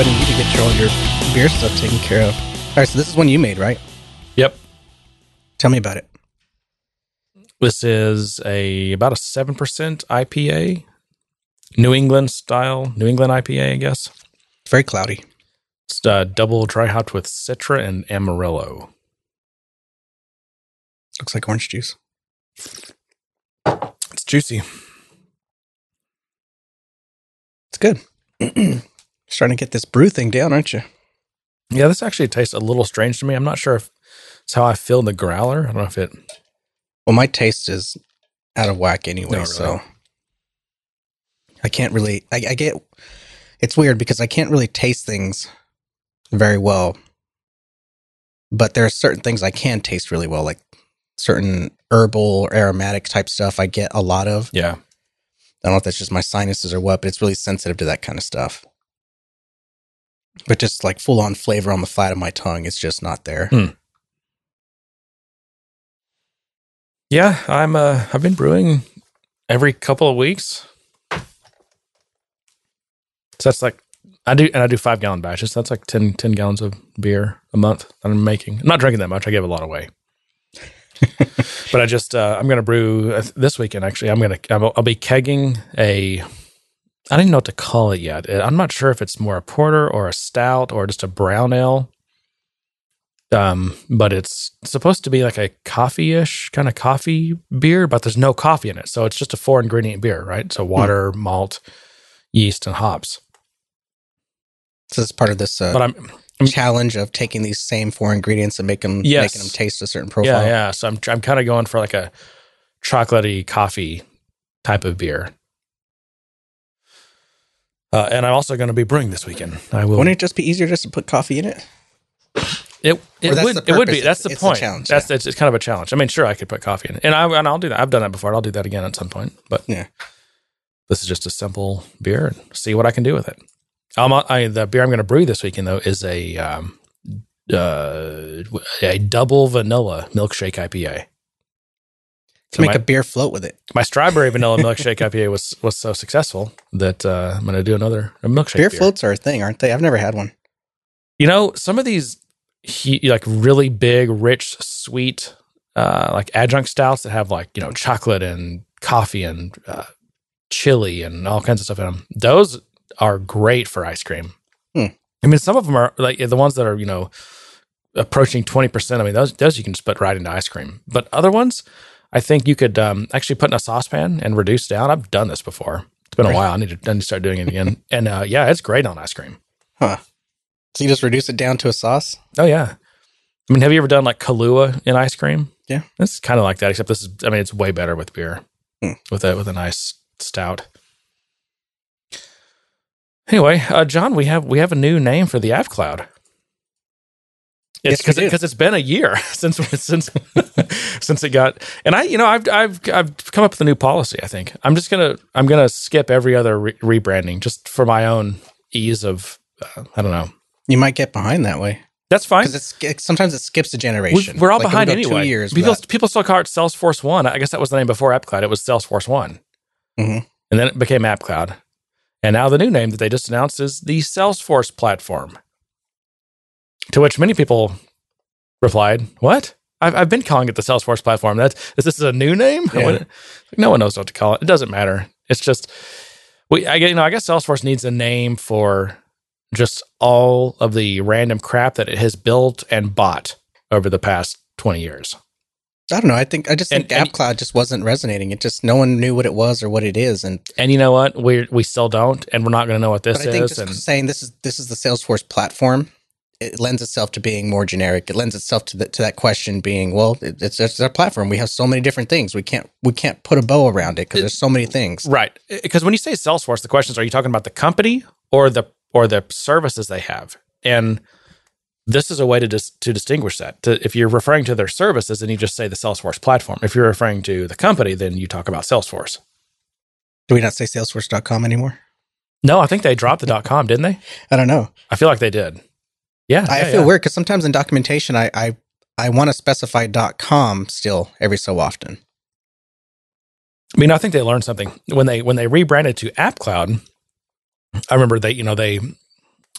but you need to get your, all your beer stuff taken care of. All right, so this is one you made, right? Yep. Tell me about it. This is a about a seven percent IPA, New England style, New England IPA, I guess. It's very cloudy. It's uh, double dry hopped with Citra and Amarillo. Looks like orange juice. It's juicy. It's good. Starting to get this brew thing down, aren't you? Yeah, this actually tastes a little strange to me. I'm not sure if it's how I feel in the growler. I don't know if it. Well, my taste is out of whack anyway, really. so I can't really. I, I get. It's weird because I can't really taste things very well, but there are certain things I can taste really well, like certain herbal or aromatic type stuff. I get a lot of. Yeah. I don't know if that's just my sinuses or what, but it's really sensitive to that kind of stuff. But just like full on flavor on the flat of my tongue, it's just not there. Hmm. Yeah, I'm. Uh, I've been brewing every couple of weeks. So that's like I do, and I do five gallon batches. That's like 10, 10 gallons of beer a month that I'm making. I'm not drinking that much. I give a lot away. but I just uh, I'm gonna brew uh, this weekend. Actually, I'm gonna I'll, I'll be kegging a. I don't even know what to call it yet. I'm not sure if it's more a porter or a stout or just a brown ale. Um, but it's supposed to be like a coffee-ish kind of coffee beer, but there's no coffee in it, so it's just a four ingredient beer, right? So water, malt, yeast, and hops. So it's part of this uh, But I'm challenge of taking these same four ingredients and make them, Yes. making them taste a certain profile. Yeah, yeah. So I'm I'm kind of going for like a chocolatey coffee type of beer. Uh, and I'm also going to be brewing this weekend. I will. Wouldn't it just be easier just to put coffee in it? It it would it would be. purpose. That's the It's a point. challenge, That's it's, it's kind of a challenge. I mean, sure, I could put coffee in it, and I and I'll do that. I've done that before. I'll do that again at some point. But Yeah. this is just a simple beer and see what I can do with it. Um, I, the beer I'm going to brew this weekend though is a um, uh, a double vanilla milkshake IPA. To make my- a beer float with it. my strawberry vanilla milkshake IPA was was so successful that uh, I'm going to do another milkshake beer beer. floats are a thing, aren't they? I've never had one. You know, some of these he, like really big, rich, sweet, uh, like adjunct stouts that have like you know chocolate and coffee and uh, chili and all kinds of stuff in them. Those are great for ice cream. Hmm. I mean, some of them are like the ones that are you know approaching twenty percent. I mean, those those you can just put right into ice cream. But other ones, I think you could um, actually put in a saucepan and reduce down. I've done this before. It's been a while. I need to, I need to start doing it again. and uh, yeah, it's great on ice cream. Huh. So you just reduce it down to a sauce? Oh yeah. I mean, have you ever done like Kahlua in ice cream? Yeah. It's kind of like that, except this is I mean, it's way better with beer. Hmm. With a with a nice stout. Anyway, uh, John, we have we have a new name for the App Cloud. It's Yes, because do. because it's been a year since since since it got and I you know I've I've I've come up with a new policy. I think I'm just gonna I'm gonna skip every other re- rebranding just for my own ease of uh, I don't know. You might get behind that way That's fine. because it's it, sometimes it skips a generation. we're all Like, behind anyway. Two years. people people still call it Salesforce One. I guess that was the name before AppCloud. It was Salesforce One, Mhm. and then it became AppCloud. And now the new name that they just announced is the Salesforce platform. To which many people replied, "What? I've, I've been calling it the Salesforce platform. That is this is a new name? Yeah. No one knows what to call it. It doesn't matter. It's just we. I you know. I guess Salesforce needs a name for just all of the random crap that it has built and bought over the past twenty years. I don't know. I think I just and- App Cloud just wasn't resonating. It just no one knew what it was or what it is, and And you know what? We we still don't, and we're not going to know what this but I think is. just And saying this is this is the Salesforce platform, it lends itself to being more generic. It lends itself to the, to that question being, well, it, it's it's our platform. We have so many different things. We can't we can't put a bow around it because there's so many things. right, because when you say Salesforce, the question is, are you talking about the company or the or the services they have? And this is a way to dis- to distinguish that. To, if you're referring to their services, then you just say the Salesforce platform. If you're referring to the company, then you talk about Salesforce. Do we not say Salesforce.com anymore? No, I think they dropped the dot com, didn't they? I don't know. I feel like they did. Yeah, I yeah, feel yeah. weird because sometimes in documentation, I I, I want to specify .com still every so often. I mean, I think they learned something when they when they rebranded to AppCloud. I remember they, you know, they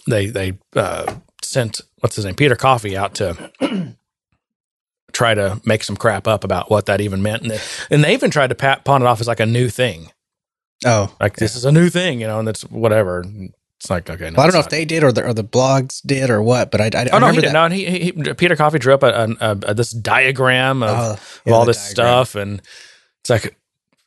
they they uh, sent what's his name Peter Coffee out to try to make some crap up about what that even meant, and they, and they even tried to pat, pawn it off as like a new thing, Oh, like this is a new thing, you know, and it's whatever. It's like okay, no, well, I don't know not. if they did or the or the blogs did or what, but I, I, I Oh no, he remember did. that. No, and he, he, he- Peter Coffee drew up a, a, a, this diagram of, Oh, of all this diagram. stuff, and it's like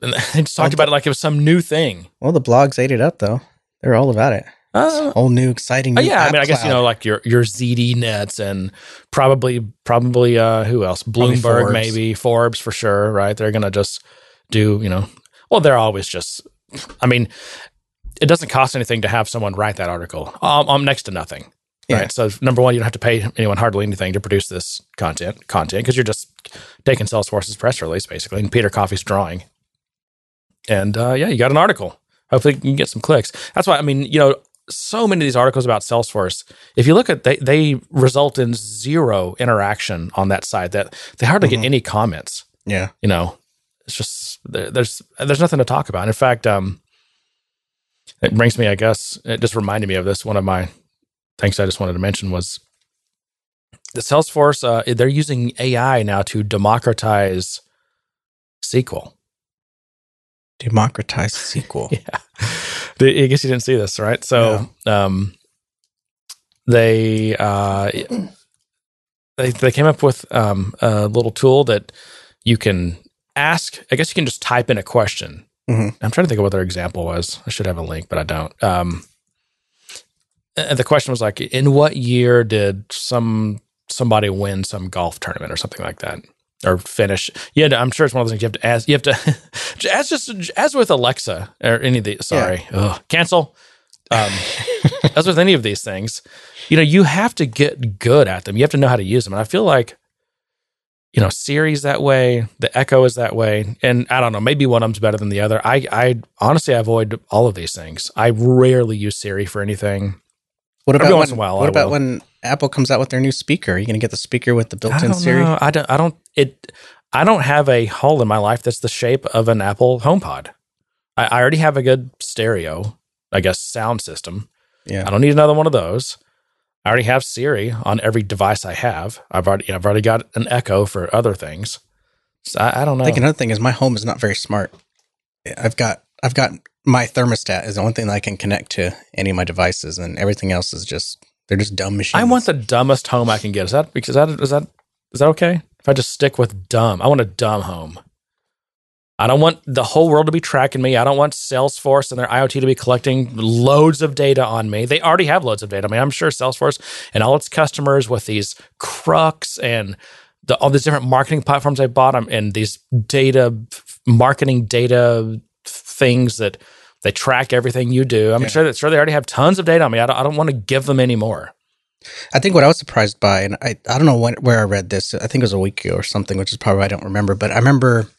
and they just talked about it like it was some new thing. Well, the blogs ate it up though. They're all about it. Uh, Whole new exciting. Oh, New yeah, I mean, I guess you know, like your your ZDNets and probably probably uh who else? Bloomberg, Forbes. maybe Forbes for sure, right? They're gonna just do, you know, well, they're always just. I mean, it doesn't cost anything to have someone write that article. Um, um next to nothing, Yeah. right? So number one, you don't have to pay anyone hardly anything to produce this content content because you're just taking Salesforce's press release basically and Peter Coffee's drawing, and uh, yeah, you got an article. Hopefully, you can get some clicks. That's why I mean, you know, so many of these articles about Salesforce, if you look at they they result in zero interaction on that side. That they hardly Mhm. get any comments. yeah, You know, it's just there, there's there's nothing to talk about. In fact, um, it brings me, I guess, it just reminded me of this. One of my things I just wanted to mention was the Salesforce. Uh, they're using AI now to democratize SQL. democratize SQL. Yeah. I guess you didn't see this, right? So, um, they, uh, they, they came up with, um, a little tool that you can ask, I guess you can just type in a question. Mhm. I'm trying to think of what their example was. I should have a link, but I don't. Um, the question was like, in what year did some, somebody win some golf tournament or something like that? Or finish. Yeah, I'm sure it's one of those things you have to ask. You have to, as just as with Alexa or any of these. Sorry, Ugh. cancel. Um, as with any of these things, you know, you have to get good at them. You have to know how to use them. And I feel like, you know, Siri's that way. The Echo is that way. And I don't know, maybe one of them's better than the other. I, I honestly I avoid all of these things. I rarely use Siri for anything. What about when, while, What I about will. when Apple comes out with their new speaker? Are you going to get the speaker with the built-in Siri? know. I don't. I don't. It. I don't have a hole in my life that's the shape of an Apple HomePod. I, I already have a good stereo, I guess, sound system. Yeah. I don't need another one of those. I already have Siri on every device I have. I've already I've already got an Echo for other things. So I, I don't know. I think another thing is my home is not very smart. I've got I've got my thermostat is the only thing that I can connect to any of my devices, and everything else is just they're just dumb machines. I want the dumbest home I can get. Is that because that is that is that okay? If I just stick with dumb, I want a dumb home. I don't want the whole world to be tracking me. I don't want Salesforce and their IoT to be collecting loads of data on me. They already have loads of data. I mean, I'm sure Salesforce and all its customers with these Krux and the, all these different marketing platforms they bought them and these data marketing data things that they track everything you do. I'm Yeah. sure that sure they already have tons of data on me. I don't, I don't want to give them any more. I think what I was surprised by, and I, I don't know when, where I read this. I think it was a week ago or something, which is probably I don't remember. But I remember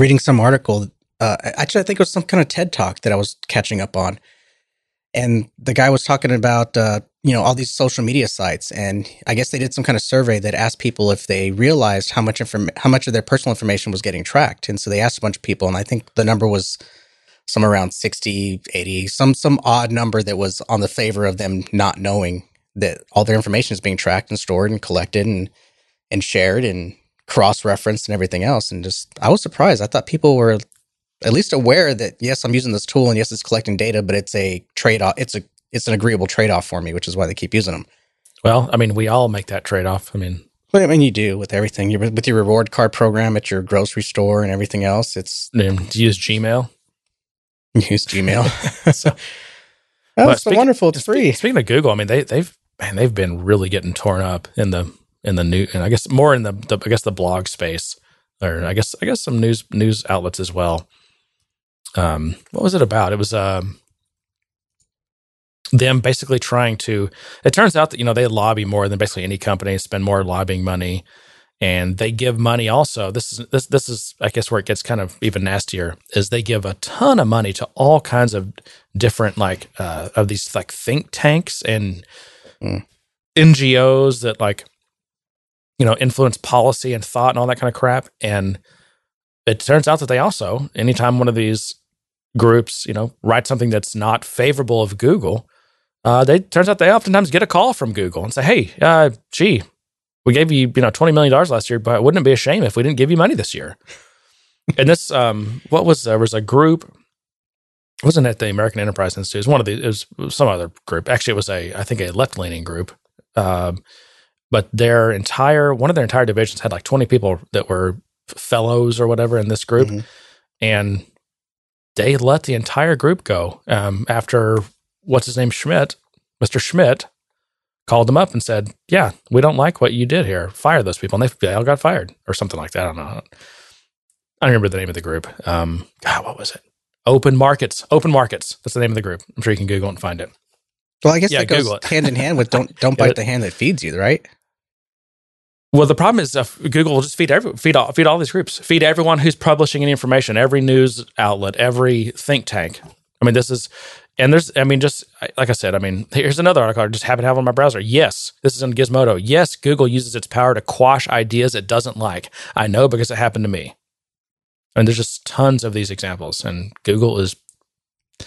reading some article. Uh, actually, I think it was some kind of TED talk that I was catching up on, and the guy was talking about uh, you know all these social media sites, and I guess they did some kind of survey that asked people if they realized how much inform- how much of their personal information was getting tracked, and so they asked a bunch of people, and I think the number was some around 60 80 some some odd number that was on the favor of them not knowing that all their information is being tracked and stored and collected and and shared and cross referenced and everything else. And just I was surprised. I thought people were at least aware that yes, I'm using this tool and yes, it's collecting data, but it's a trade off. It's a it's an agreeable trade off for me, which is why they keep using them. Well, I mean, we all make that trade off. I mean, But I mean, you do with everything. You with your reward card program at your grocery store and everything else. It's to use Gmail. you use Gmail. So- oh, it's speaking- wonderful. It's free. Speaking of Google, I mean, they they've man, they've been really getting torn up in the in the new, and I guess more in the, the I guess the blog space, or I guess I guess some news news outlets as well. Um, what was it about? It was um them basically trying to. It turns out that you know they lobby more than basically any company, spend more lobbying money, and they give money also. This is this this is I guess where it gets kind of even nastier is they give a ton of money to all kinds of different like uh, of these like think tanks and Mm. NGOs that like you know influence policy and thought and all that kind of crap. And it turns out that they also anytime one of these groups you know write something that's not favorable of Google, uh, they turns out they oftentimes get a call from Google and say, "Hey, uh, gee, we gave you you know twenty million dollars last year, but wouldn't it be a shame if we didn't give you money this year?" and this, um, what was there was a group. Wasn't at the American Enterprise Institute. It was one of the. It was, it was some other group. Actually, it was a I think a left leaning group. Um, but their entire one of their entire divisions had like twenty people that were fellows or whatever in this group, Mhm. and they let the entire group go um, after what's his name Schmidt, Mr. Schmidt, called them up and said, "Yeah, we don't like what you did here. Fire those people." And they, they all got fired or something like that. I don't know. I don't remember the name of the group. Um, God, what was it? Open Markets. Open Markets. That's the name of the group. I'm sure you can Google it and find it. Well, I guess Yeah, that goes Google it. hand in hand with don't don't bite the hand that feeds you, right? Well, the problem is uh, Google will just feed every feed all feed all these groups, feed everyone who's publishing any information, every news outlet, every think tank. I mean, this is, and there's, I mean, just like I said, I mean, here's another article I just happen to have on my browser. Yes, this is in Gizmodo. Yes, Google uses its power to quash ideas it doesn't like. I know because it happened to me. And there's just tons of these examples, and Google is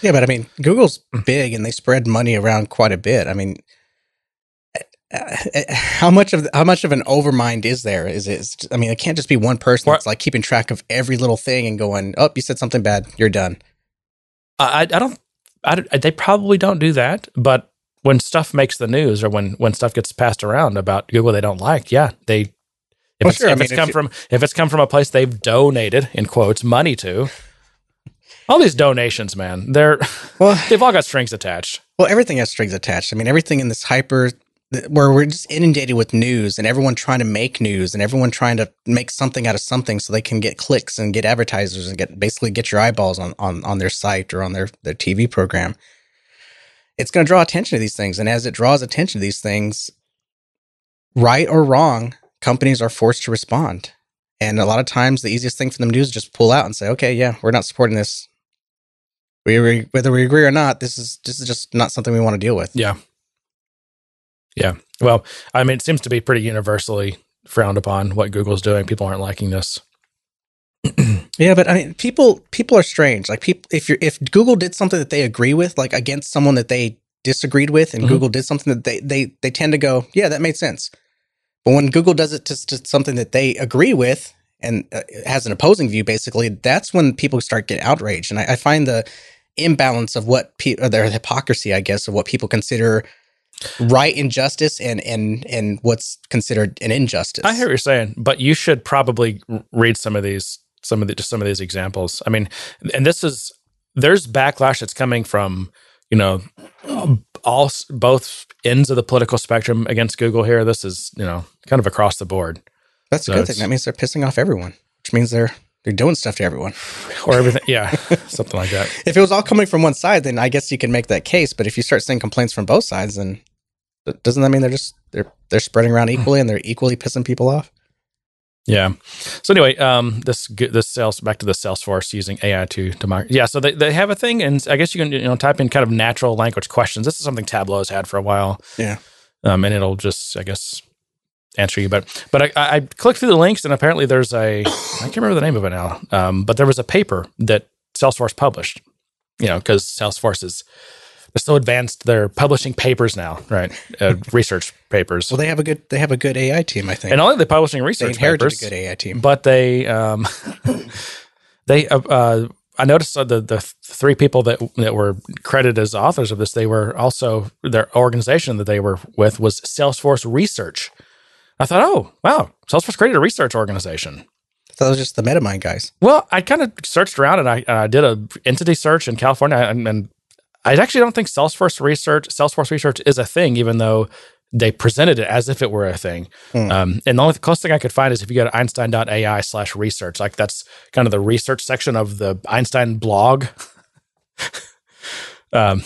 Yeah, but I mean, Google's Mm. big and they spread money around quite a bit. I mean, how much of how much of an overmind is there? Is it? I mean, it can't just be one person that's like keeping track of every little thing and going, "Oh, you said something bad, you're done." I, I don't. I, they probably don't do that, but when stuff makes the news or when when stuff gets passed around about Google they don't like, yeah, they. If Well, it's, sure, I if mean, it's if come you- from if it's come from a place they've donated in quotes money to, all these donations, man, they're Well, they've all got strings attached. well, everything has strings attached. I mean, everything in this hyper where we're just inundated with news and everyone trying to make news and everyone trying to make something out of something so they can get clicks and get advertisers and get basically get your eyeballs on on on their site or on their their TV program. It's going to draw attention to these things, and as it draws attention to these things, right or wrong, companies are forced to respond. And a lot of times, the easiest thing for them to do is just pull out and say, "Okay, yeah, we're not supporting this. We whether we agree or not, this is this is just not something we want to deal with." Yeah, yeah. Well, I mean, it seems to be pretty universally frowned upon what Google's doing. People aren't liking this. Yeah, but I mean, people people are strange. Like people, if you if Google did something that they agree with, like against someone that they disagreed with, and Mhm. Google did something that they they they tend to go, yeah, that made sense. But when Google does it to, to something that they agree with and uh, has an opposing view, basically, that's when people start getting outraged. And I, I find the imbalance of what pe- or their hypocrisy, I guess, of what people consider right injustice and and and what's considered an injustice. I hear what you're saying, but you should probably read some of these, some of the, just some of these examples. I mean, and this is there's backlash that's coming from you know all both ends of the political spectrum against Google here. This is you know kind of across the board, That's a good thing. That means they're pissing off everyone, which means they're they're doing stuff to everyone. or everything. yeah, something like that. If it was all coming from one side, then I guess you can make that case. But if you start seeing complaints from both sides, then th- doesn't that mean they're just they're they're spreading around equally and they're equally pissing people off? Yeah. So anyway, um, this this sales back to the Salesforce using AI to to yeah. So they, they have a thing, and I guess you can you know type in kind of natural language questions. This is something Tableau has had for a while. Yeah. Um, and it'll just I guess answer you. But but I, I clicked through the links, and apparently there's a I can't remember the name of it now. Um, but there was a paper that Salesforce published. You know, because Salesforce is they're so advanced, they're publishing papers now, right? Uh, research papers. Well, they have a good they have a good AI team. I think and only are they publishing they research inherited papers, a good AI team. but they um they uh, uh I noticed uh, the the three people that that were credited as authors of this they were also their organization that they were with was Salesforce Research. I thought, oh wow, Salesforce created a research organization. That was just the MetaMind guys. Well, I kind of searched around and I, I did a entity search in California, and, and I actually don't think Salesforce Research Salesforce Research is a thing, even though they presented it as if it were a thing. Hmm. Um, and the only close thing I could find is if you go to Einstein.ai slash research, like that's kind of the research section of the Einstein blog. um,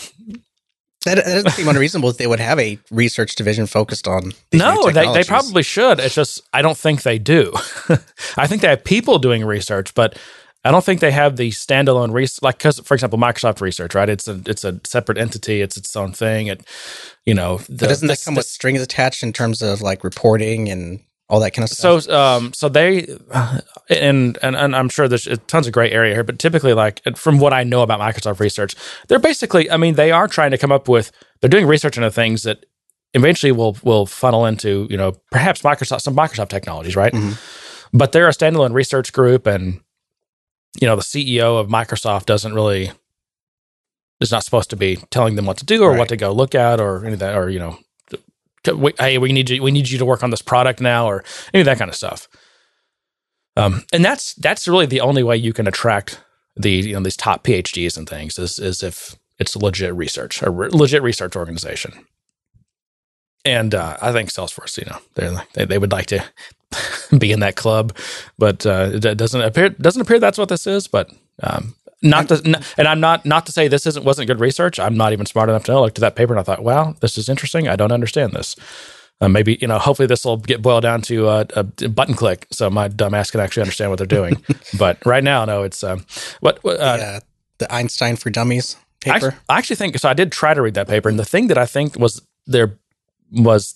That, that doesn't seem unreasonable that they would have a research division focused on. These no, they, they probably should. It's just I don't think they do. I think they have people doing research, but I don't think they have the standalone research. Like, because for example, Microsoft Research, right? It's a it's a separate entity. It's its own thing. It, you know, the, But doesn't that this- come with strings attached in terms of like reporting and all that kind of So, stuff. um, so they, and, and and I'm sure there's tons of gray area here, but typically, like from what I know about Microsoft research, they're basically, I mean, they are trying to come up with, they're doing research into things that eventually will will funnel into, you know, perhaps Microsoft, some Microsoft technologies, right? Mhm. But they're a standalone research group, and you know, the CEO of Microsoft doesn't really is not supposed to be telling them what to do or Right. what to go look at or any of that, or you know, hey, we need you, we need you to work on this product now, or any of that kind of stuff. Um, and that's that's really the only way you can attract the you know these top PhDs and things is is if it's legit research, a re- legit research organization. And uh, I think Salesforce, you know, they they would like to be in that club, but uh, it doesn't appear doesn't appear that's what this is. But um, not to, n- and I'm not not to say this isn't wasn't good research. I'm not even smart enough to know. I looked at that paper and I thought, wow, this is interesting. I don't understand this. Uh, maybe you know, hopefully this will get boiled down to uh, a button click, so my dumb ass can actually understand what they're doing. but right now, no, it's um, what what, uh, the, uh, the Einstein for Dummies paper. I actually think so. I did try to read that paper, and the thing that I think was there was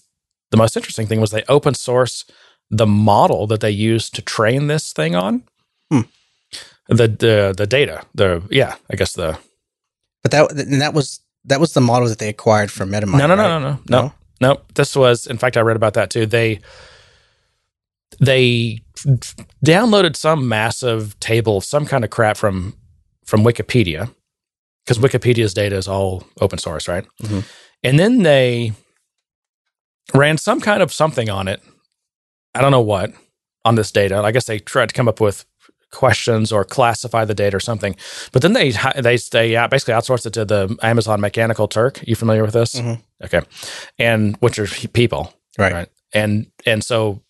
the most interesting thing was they open source the model that they used to train this thing on. Hmm. The the the data, the yeah, I guess the but that and that was that was the model that they acquired from MetaMind. no no no right? no no no no. This was in fact I read about that too. They they downloaded some massive table, some kind of crap from from Wikipedia because Wikipedia's data is all open source, right? Mhm. And then they ran some kind of something on it. I don't know what on this data. I guess they tried to come up with questions or classify the data or something. But then they they they uh, basically outsourced it to the Amazon Mechanical Turk. You familiar with this? Mhm. Okay, and which are people, Right. right? And and so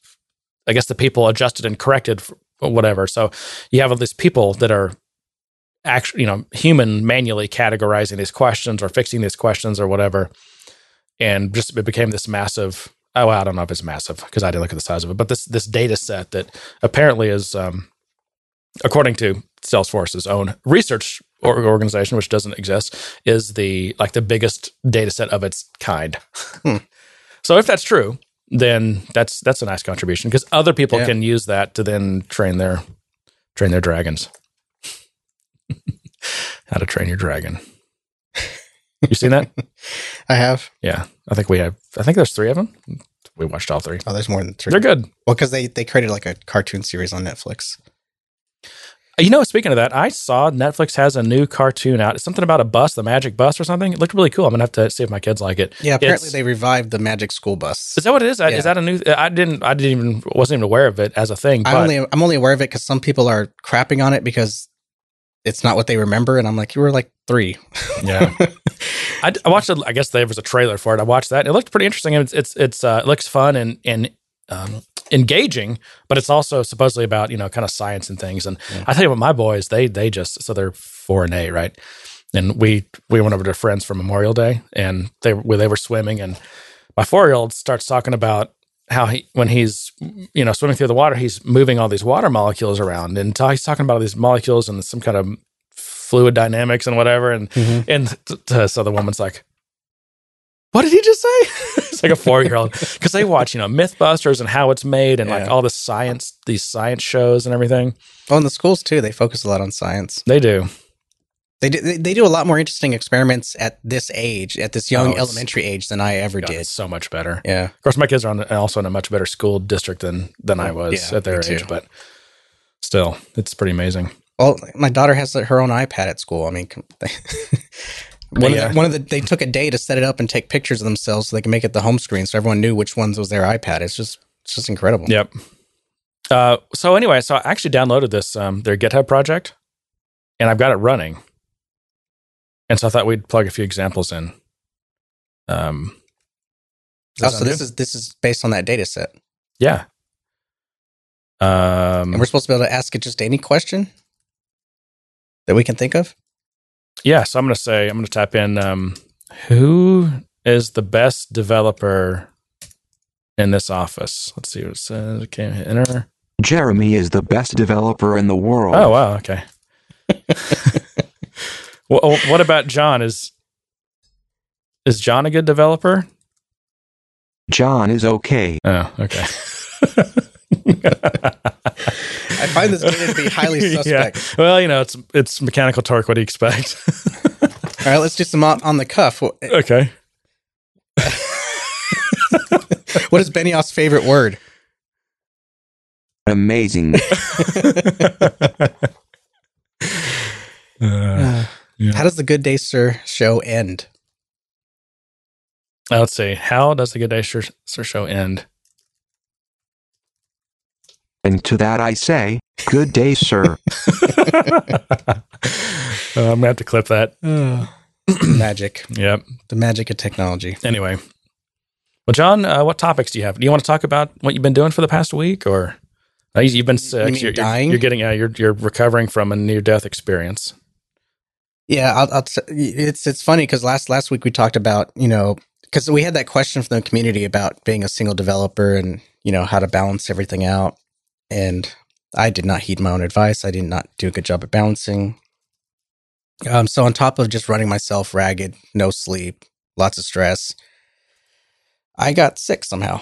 I guess the people adjusted and corrected whatever. So you have all these people that are actually, you know, human manually categorizing these questions or fixing these questions or whatever. And just it became this massive. Oh, well, I don't know if it's massive because I didn't look at the size of it, but this this data set that apparently is, um, according to Salesforce's own research or- organization, which doesn't exist, is the like the biggest data set of its kind. Hmm. so if that's true, then that's that's a nice contribution because other people Yeah. can use that to then train their train their dragons. How to train your dragon. You seen that? I have. Yeah, I think we have. I think there's three of them. We watched all three. Oh, there's more than 3 They're good. Well, because they they created like a cartoon series on Netflix. You know, speaking of that, I saw Netflix has a new cartoon out. It's something about a bus, the Magic Bus or something. It looked really cool. I'm gonna have to see if my kids like it. Yeah, apparently It's- they revived the Magic School Bus. Is that what it is? Yeah. Is that a new? I didn't. I didn't even. Wasn't even aware of it as a thing. I But only I'm only aware of it because some people are crapping on it because it's not what they remember, and I'm like, you were like three. yeah, I, I watched. it. I guess there was a trailer for it. I watched that. It looked pretty interesting. It's it's it's uh, it looks fun and and um, engaging, but it's also supposedly about you know kind of science and things. And Yeah. I tell you what, my boys they they just so they're four and eight, right? And we we went over to friends for Memorial Day, and they were they were swimming, and my four year old starts talking about how he when he's you know swimming through the water, he's moving all these water molecules around, and ta- he's talking about these molecules and some kind of fluid dynamics and whatever, and Mhm. and t- t- so the woman's like, "What did he just say?" it's like a four year old because they watch, you know, MythBusters and how it's made, and like all the science, these science shows and everything. Oh, in the schools too, they focus a lot on science. They do. They do, they, do a lot more interesting experiments at this age, at this young Oh, elementary age, than I ever God, did. so much better. Yeah, Of course, my kids are on, also in a much better school district than than I Oh, was yeah, at their age, but still, it's pretty amazing. Well, my daughter has her own iPad at school. I mean, one, Yeah. of the, one of the they took a day to set it up and take pictures of themselves so they can make it the home screen, so everyone knew which ones was their iPad. It's just it's just incredible. Yep. Uh, so anyway, so I actually downloaded this um, their GitHub project, and I've got it running. And so I thought we'd plug a few examples in. Um, Oh, so this is this is based on that data set, yeah. Um, and we're supposed to be able to ask it just any question that we can think of. yeah, so I'm going to say I'm going to type in um, who is the best developer in this office. Let's see what it says. Okay, hit enter. Jeremy is the best developer in the world. Oh wow, okay. well, what about John? Is is John a good developer? John is okay. Oh, okay. I find this data to be highly suspect. Yeah. Well, you know, it's it's Mechanical Turk. What do you expect? All right, let's do some on, on the cuff. Okay. what is Benioff's favorite word? Amazing. Uh, Yeah. How does the Good Day Sir show end? Uh, let's see. How does the Good Day Sir, Sir show end? And to that I say, good day, sir. Uh, I'm gonna have to clip that. magic. Yep. The magic of technology. Anyway, well, John, uh, what topics do you have? Do you want to talk about what you've been doing for the past week, or uh, you've been sick? mean you're, you're- dying? You're, getting. Uh, you're you're recovering from a near death experience. Yeah, I'll, I'll t- it's it's funny because last last week we talked about you know because we had that question from the community about being a single developer and you know how to balance everything out, and I did not heed my own advice. I did not do a good job at balancing. Um, so on top of just running myself ragged, no sleep, lots of stress, I got sick somehow,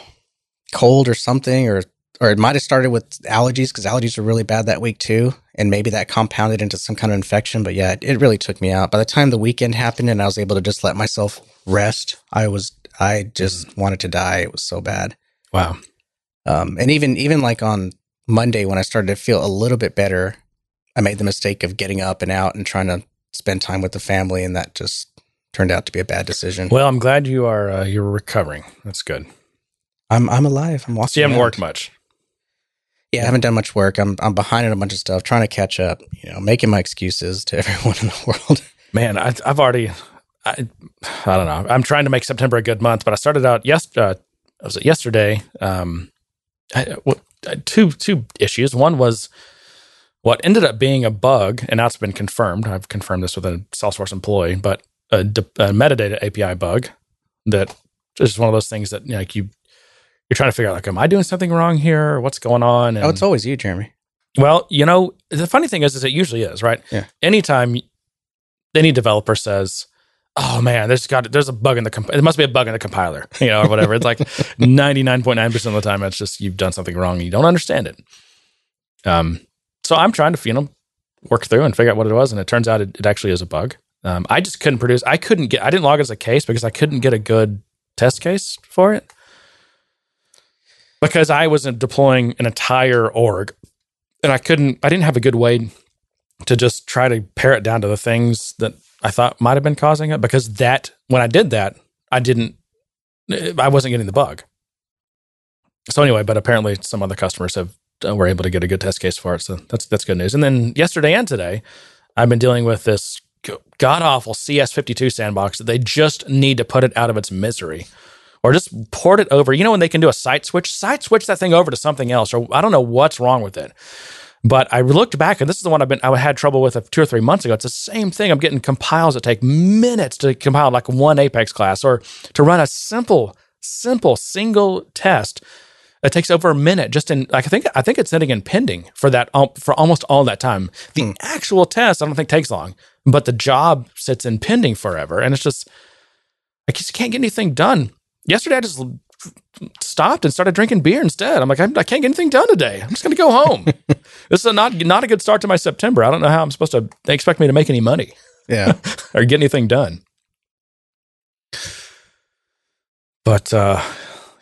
cold or something, or or it might have started with allergies because allergies were really bad that week too, and maybe that compounded into some kind of infection. But yeah, it, it really took me out. By the time the weekend happened and I was able to just let myself rest, I was I just wanted to die. It was so bad. Wow. Um, and even even like on Monday when I started to feel a little bit better, I made the mistake of getting up and out and trying to spend time with the family, and that just turned out to be a bad decision. Well, I'm glad you are. Uh, you're recovering. That's good. I'm I'm alive. I'm walking. So you haven't around. worked much. Yeah, I haven't done much work. I'm I'm behind in a bunch of stuff, trying to catch up. You know, making my excuses to everyone in the world. Man, I, I've already. I, I don't know. I'm trying to make September a good month, but I started out yes. Uh, was it yesterday? Um, I, what, Uh, two two issues. One was what ended up being a bug, and now it's been confirmed. I've confirmed this with a Salesforce employee, but a, a metadata API bug that is one of those things that you know, like you you're trying to figure out like, am I doing something wrong here? What's going on? oh, it's always you, Jeremy. Well, you know, the funny thing is, is it usually is right. Yeah. Anytime any developer says, "Oh man, there's got there's a bug in the comp- it must be a bug in the compiler," you know, or whatever. It's like ninety nine point nine percent of the time, it's just you've done something wrong and you don't understand it. Um, so I'm trying to you know work through and figure out what it was, and it turns out it, it actually is a bug. Um, I just couldn't produce. I couldn't get. I didn't log it as a case because I couldn't get a good test case for it because I wasn't deploying an entire org and I couldn't, I didn't have a good way to just try to pare it down to the things that I thought might have been causing it because that, when I did that, I didn't, I wasn't getting the bug. So anyway, but apparently some other customers have, uh, were able to get a good test case for it. So that's, that's good news. And then yesterday and today, I've been dealing with this god awful CS52 sandbox that they just need to put it out of its misery or just port it over. You know, when they can do a site switch, site switch that thing over to something else, or I don't know what's wrong with it. But I looked back, and this is the one I've been I had trouble with two or three months ago. It's the same thing. I'm getting compiles that take minutes to compile like one Apex class, or to run a simple, simple single test. It takes over a minute just in like I think I think it's sitting in pending for that um, for almost all that time. The actual test I don't think takes long, but the job sits in pending forever, and it's just I just can't get anything done yesterday I just stopped and started drinking beer instead. I'm like, I, I can't get anything done today. I'm just going to go home. this is a not not a good start to my September. I don't know how I'm supposed to. They expect me to make any money Yeah. or get anything done. But uh,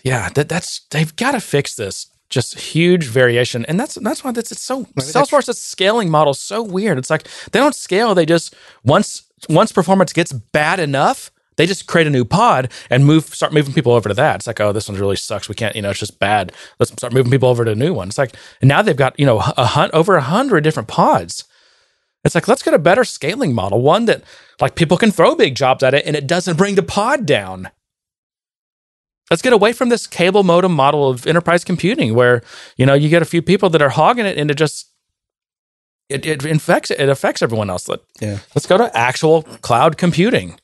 yeah, that, that's they've got to fix this. Just huge variation, and that's that's why that's it's so Maybe Salesforce's scaling model is so weird. It's like they don't scale; they just once once performance gets bad enough, they just create a new pod and move start moving people over to that. It's like, oh, this one really sucks. We can't, you know, it's just bad. Let's start moving people over to a new one. It's like, and now they've got you know a hunt over a hundred different pods. It's like let's get a better scaling model, one that like people can throw big jobs at it and it doesn't bring the pod down. Let's get away from this cable modem model of enterprise computing, where you know you get a few people that are hogging it and it just it, it infects it affects everyone else. Let, Yeah. let's go to actual cloud computing.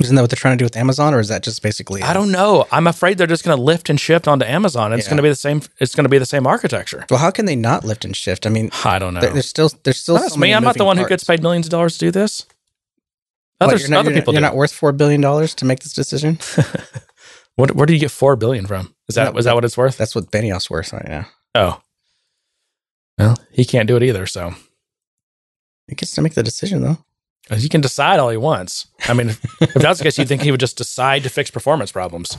Isn't that what they're trying to do with Amazon, or is that just basically? I don't know. I'm afraid they're just going to lift and shift onto Amazon. And It's Yeah. going to be the same. It's going to be the same architecture. Well, how can they not lift and shift? I mean, I don't know. there- there's still there's still. That's so me. I'm not the one who gets paid millions of dollars to do this. What, Others, you're not, other you're not- people You're do. not worth four billion dollars to make this decision. What, where do you get four billion from? Is that No, that what it's worth? That's what Benioff's worth right now. Oh, well, he can't do it either. So He gets to make the decision though. He can decide all he wants. I mean, if, that's the case, you'd think he would just decide to fix performance problems.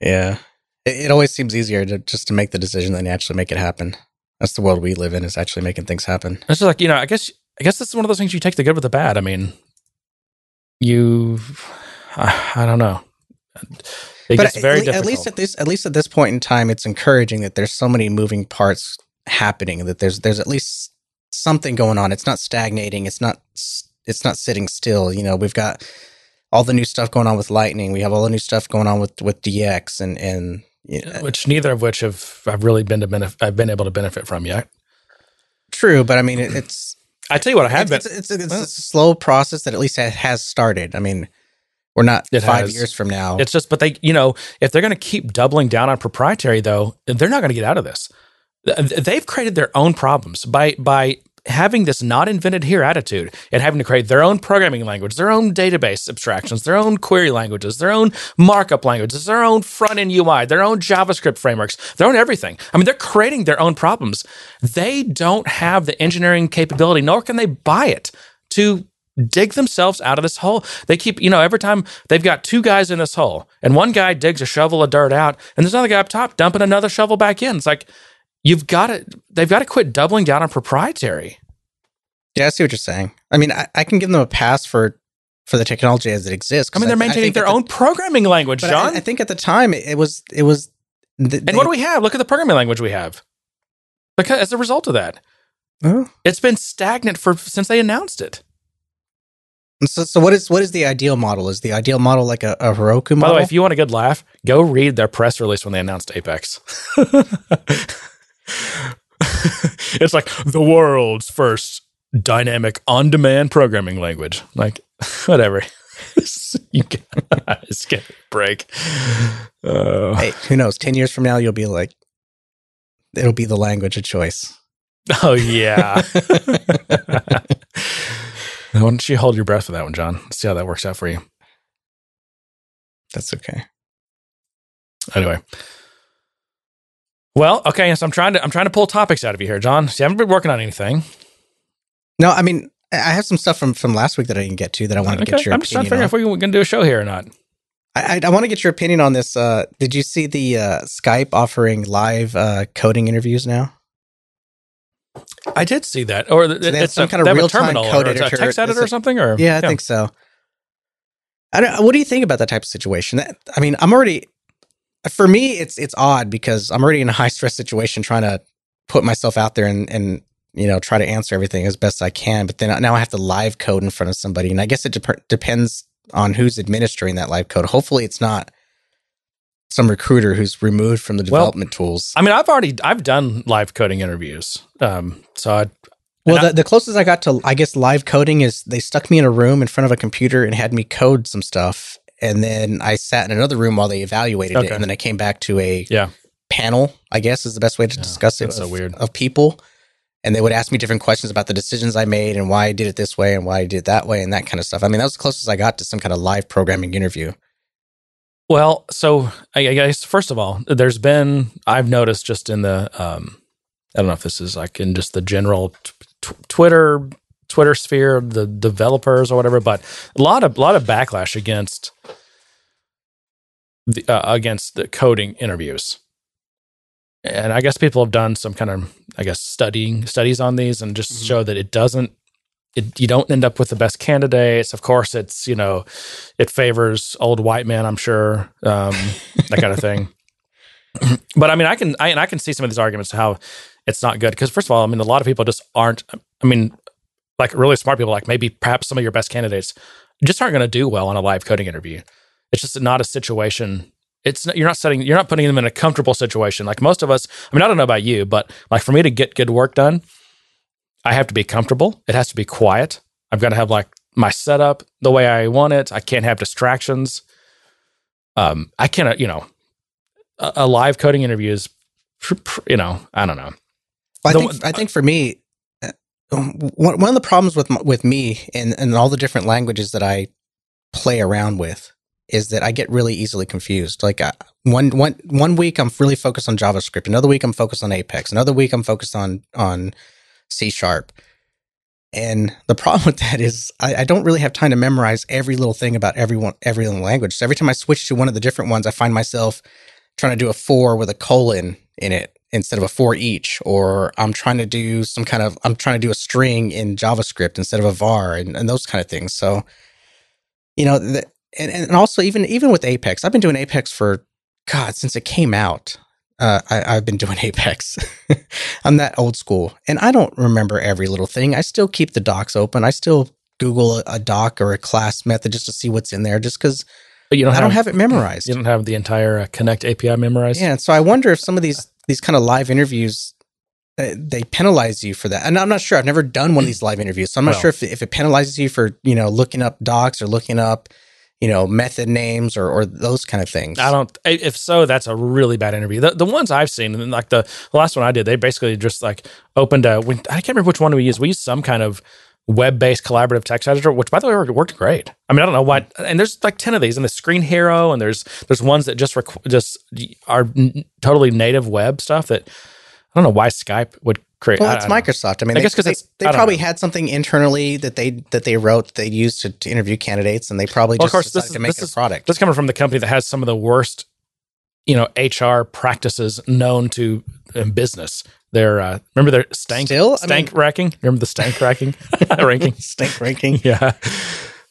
Yeah. It, it always seems easier to just to make the decision than actually make it happen. That's the world we live in is actually making things happen. It's just like you know, I guess I guess that's one of those things you take the good with the bad. I mean, you, I, I don't know. It but gets at, at difficult. least at this at least at this point in time, it's encouraging that there's so many moving parts happening. That there's there's at least something going on. It's not stagnating. It's not it's not sitting still. You know, we've got all the new stuff going on with Lightning. We have all the new stuff going on with with DX and and you uh, know, which neither of which have I've really been to benef- I've been able to benefit from yet. true. But I mean, it, it's I tell you what, I have it's, been. it's, it's, it's well- a slow process that at least ha- has started. I mean, we're not It five has. years from now. It's just, but they, you know, if they're going to keep doubling down on proprietary, though, they're not going to get out of this. Th- They've created their own problems by by having this not invented here attitude and having to create their own programming language, their own database abstractions, their own query languages, their own markup languages, their own front end UI, their own JavaScript frameworks, their own everything. I mean, they're creating their own problems. They don't have the engineering capability, nor can they buy it to dig themselves out of this hole. They keep, you know, every time they've got two guys in this hole, and one guy digs a shovel of dirt out, and there's another guy up top dumping another shovel back in. It's like you've got to, they've got to quit doubling down on proprietary. yeah, I see what you're saying. I mean, I, I can give them a pass for for the technology as it exists. I mean, they're maintaining think their the- own programming language, John. I, I think at the time it, it was it was. th- and they- what do we have? Look at the programming language we have. Because as a result of that, Oh. it's been stagnant for since they announced it. So, so what is what is the ideal model? Is the ideal model like a, a Heroku By the way, if you want a good laugh, go read their press release when they announced Apex. it's like the world's first dynamic on demand programming language. Like, whatever. you guys get a break. Uh, hey, who knows? Ten years from now, you'll be like, it'll be the language of choice. oh, yeah. Why don't you hold your breath for that one, John? See how that works out for you. That's okay. Anyway. Well, okay, so I'm trying to I'm trying to pull topics out of you here, John. So you haven't been working on anything. No, I mean, I I have some stuff from from last week that I didn't get to that I wanted to get your I'm just trying to figure out if we're going to do a show here or not. I, I, I want to get your opinion on this. Uh, did you see the uh, Skype offering live uh, coding interviews now? I did see that, or th- So it's some a, kind of real-time terminal code or editor. text editor or something. Or Yeah, I think so. I don't, what do you think about that type of situation? That, I mean, I'm already for me, it's it's odd because I'm already in a high stress situation trying to put myself out there and and you know try to answer everything as best I can. But then now I have to live code in front of somebody, and I guess it dep- depends on who's administering that live code. Hopefully, it's not some recruiter who's removed from the Well, development tools. I mean, I've already I've done live coding interviews, um, so I, Well, the, the closest I got to, I guess, live coding is they stuck me in a room in front of a computer and had me code some stuff. And then I sat in another room while they evaluated it. And then I came back to a Yeah. panel, I guess is the best way to Yeah, discuss it. that's so of, weird. Of people. And they would ask me different questions about the decisions I made and why I did it this way and why I did it that way and that kind of stuff. I mean, that was the closest I got to some kind of live programming interview. Well, so I, I guess first of all, there's been I've noticed just in the um, I don't know if this is like in just the general t- t- Twitter Twitter sphere, the developers or whatever, but a lot of lot of backlash against the uh, against the coding interviews. And I guess people have done some kind of I guess studying studies on these and just Mhm. show that it doesn't it, you don't end up with the best candidates. Of course, it's you know, it favors old white men. I'm sure um, that kind of thing. but I mean, I can I, and I can see some of these arguments how it's not good because first of all, I mean, a lot of people just aren't. I mean, like really smart people, like maybe perhaps some of your best candidates just aren't going to do well on a live coding interview. It's just not a situation. It's not, you're not setting you're not putting them in a comfortable situation. Like most of us, I mean, I don't know about you, but like for me to get good work done, I have to be comfortable. It has to be quiet. I've got to have like my setup the way I want it. I can't have distractions. Um, I cannot, you know, a, a live coding interview is, pr- pr- you know, I don't know. I The think I think for me, uh, one one of the problems with with me and and all the different languages that I play around with is that I get really easily confused. Like uh, one one one week I'm really focused on JavaScript, another week I'm focused on Apex, another week I'm focused on on C sharp. And the problem with that is I, I, don't really have time to memorize every little thing about every one, every little language. So every time I switch to one of the different ones, I find myself trying to do a for with a colon in it instead of a for each, or I'm trying to do some kind of I'm trying to do a string in JavaScript instead of a var, and, and those kind of things. So, you know, the, and and also even even with Apex, I've been doing Apex for God since it came out uh, I, have been doing Apex. I'm that old school, and I don't remember every little thing. I still keep the docs open. I still Google a, a doc or a class method just to see what's in there, just because. But you don't. I have, don't have it memorized. You don't have the entire uh, Connect API memorized. Yeah, so I wonder if some of these these kind of live interviews uh, they penalize you for that. And I'm not sure. I've never done one of these live interviews, so I'm not well, sure if if it penalizes you for you know looking up docs or looking up you know, method names or, or those kind of things. I don't. If so, that's a really bad interview. The, the ones I've seen, and like the, last one I did, they basically just like opened a. I can't remember which one we used. We used some kind of web-based collaborative text editor, which by the way worked great. I mean, I don't know why. And there's like ten of these, and the Screenhero, and there's there's ones that just rec- just are n- totally native web stuff that I don't know why Skype would create. Well, it's Microsoft. I mean, I they, guess because they, they probably know. had something internally that they that they wrote that they used to, to interview candidates, and they probably well, just of course, decided this, to make this a product. This coming from the company that has some of the worst, you know, HR practices known to in business. Their uh, remember their stank Still? stank I mean, racking. Remember the stank racking ranking stank ranking. Yeah.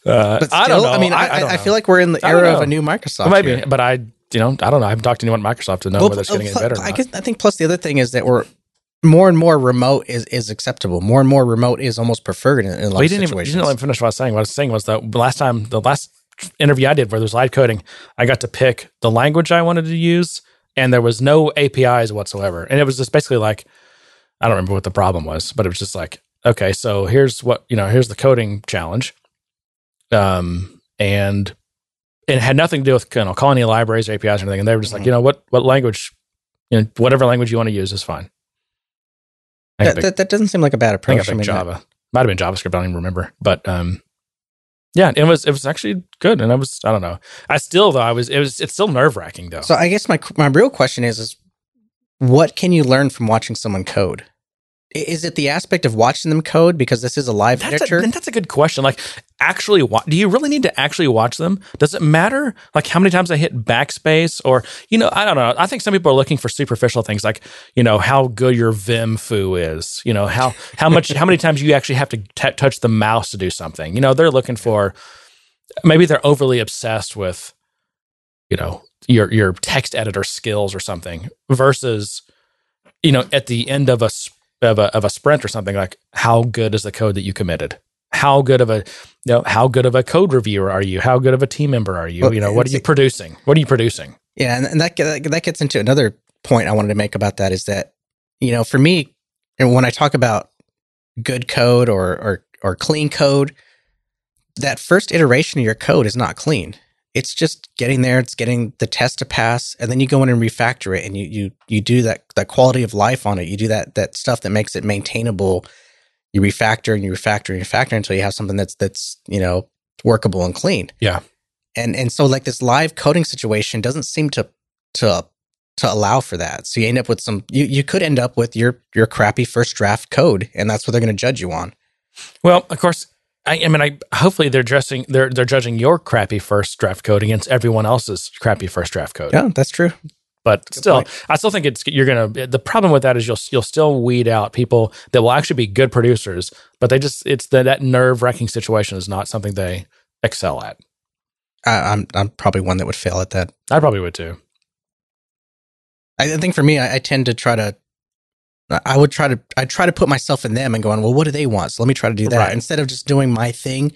Uh, but still, I don't know. I mean, I, I, I feel like we're in the era of a new Microsoft. Well, maybe, here. but I, you know, I don't know. I haven't talked to anyone at Microsoft to know well, whether it's getting any better. I guess I think plus the other thing is that we're more and more remote is, is acceptable. More and more remote is almost preferred in, in a lot well, of didn't situations. Even, you didn't let me finish what I was saying. What I was saying was that last time, the last interview I did where there was live coding, I got to pick the language I wanted to use, and there was no APIs whatsoever. And it was just basically like, I don't remember what the problem was, but it was just like, okay, so here's what you know, here's the coding challenge, um, and it had nothing to do with you know calling any libraries or APIs or anything. And they were just like, mm-hmm. you know, what what language, you know, whatever language you want to use is fine. That, that, that, doesn't seem like a bad approach. I think I, Java that. might have been JavaScript. I don't even remember, but um, yeah, it was it was actually good, and I was I don't know. I still though I was it was it's still nerve wracking though. So I guess my my real question is is what can you learn from watching someone code? Is it the aspect of watching them code because this is a live that's picture? A, that's a good question. Like, actually, wa- do you really need to actually watch them? Does it matter? Like, how many times I hit backspace, or you know, I don't know. I think some people are looking for superficial things, like you know how good your Vim fu is. You know how how much how many times you actually have to t- touch the mouse to do something. You know, they're looking for maybe they're overly obsessed with you know your your text editor skills or something versus you know at the end of a of a of a sprint or something like how good is the code that you committed? How good of a you know how good of a code reviewer are you? How good of a team member are you? Well, you know what are you producing? What are you producing? Yeah and, and that that gets into another point i wanted to make about that is that you know for me and when i talk about good code or or or clean code that first iteration of your code is not clean it's just getting there it's getting the test to pass and then you go in and refactor it and you you you do that that quality of life on it. You do that that stuff that makes it maintainable. You refactor and you refactor and you refactor until you have something that's that's you know workable and clean. Yeah. And and so like this live coding situation doesn't seem to to to allow for that. So you end up with some you you could end up with your your crappy first draft code and that's what they're going to judge you on. Well of course I, I mean, I hopefully they're dressing they're they're judging your crappy first draft code against everyone else's crappy first draft code. Yeah, that's true. But still. I still think it's you're gonna. The problem with that is you'll you'll still weed out people that will actually be good producers, but they just it's the, that nerve wracking situation is not something they excel at. I, I'm I'm probably one that would fail at that. I probably would too. I think for me, I, I tend to try to I would try to I try to put myself in them and going, well, what do they want? So let me try to do that right. instead of just doing my thing.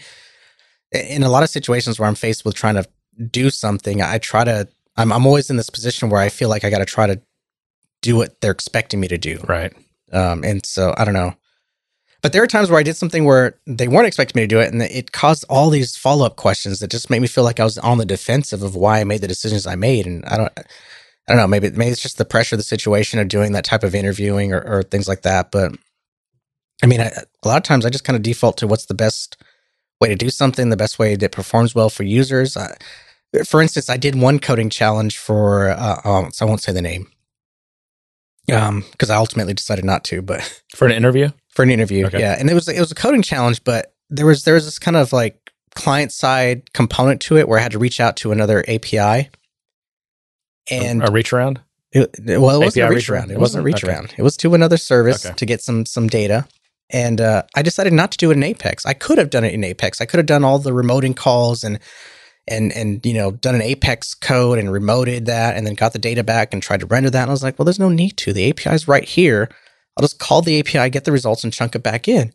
In a lot of situations where I'm faced with trying to do something, I try to. I'm I'm always in this position where I feel like I got to try to do what they're expecting me to do. Right. Um, and so I don't know. But there are times where I did something where they weren't expecting me to do it, and it caused all these follow up questions that just made me feel like I was on the defensive of why I made the decisions I made. And I don't. I don't know, maybe maybe it's just the pressure of the situation of doing that type of interviewing or, or things like that. But I mean, I, a lot of times I just kind of default to what's the best way to do something, the best way that performs well for users. I, for instance, I did one coding challenge for, uh, um, so I won't say the name, um, because I ultimately decided not to, but For an interview? for an interview, Okay. yeah, and it was it was a coding challenge, but there was there was this kind of like client side component to it where I had to reach out to another API, and a reach around? It, well, it wasn't API a reach around? It wasn't a reach Okay. around. It was to another service Okay. to get some some data. And uh, I decided not to do it in Apex. I could have done it in Apex. I could have done all the remoting calls and and and you know done an Apex code and remoted that and then got the data back and tried to render that. And I was like, well, there's no need to. The API is right here. I'll just call the API, get the results, and chunk it back in.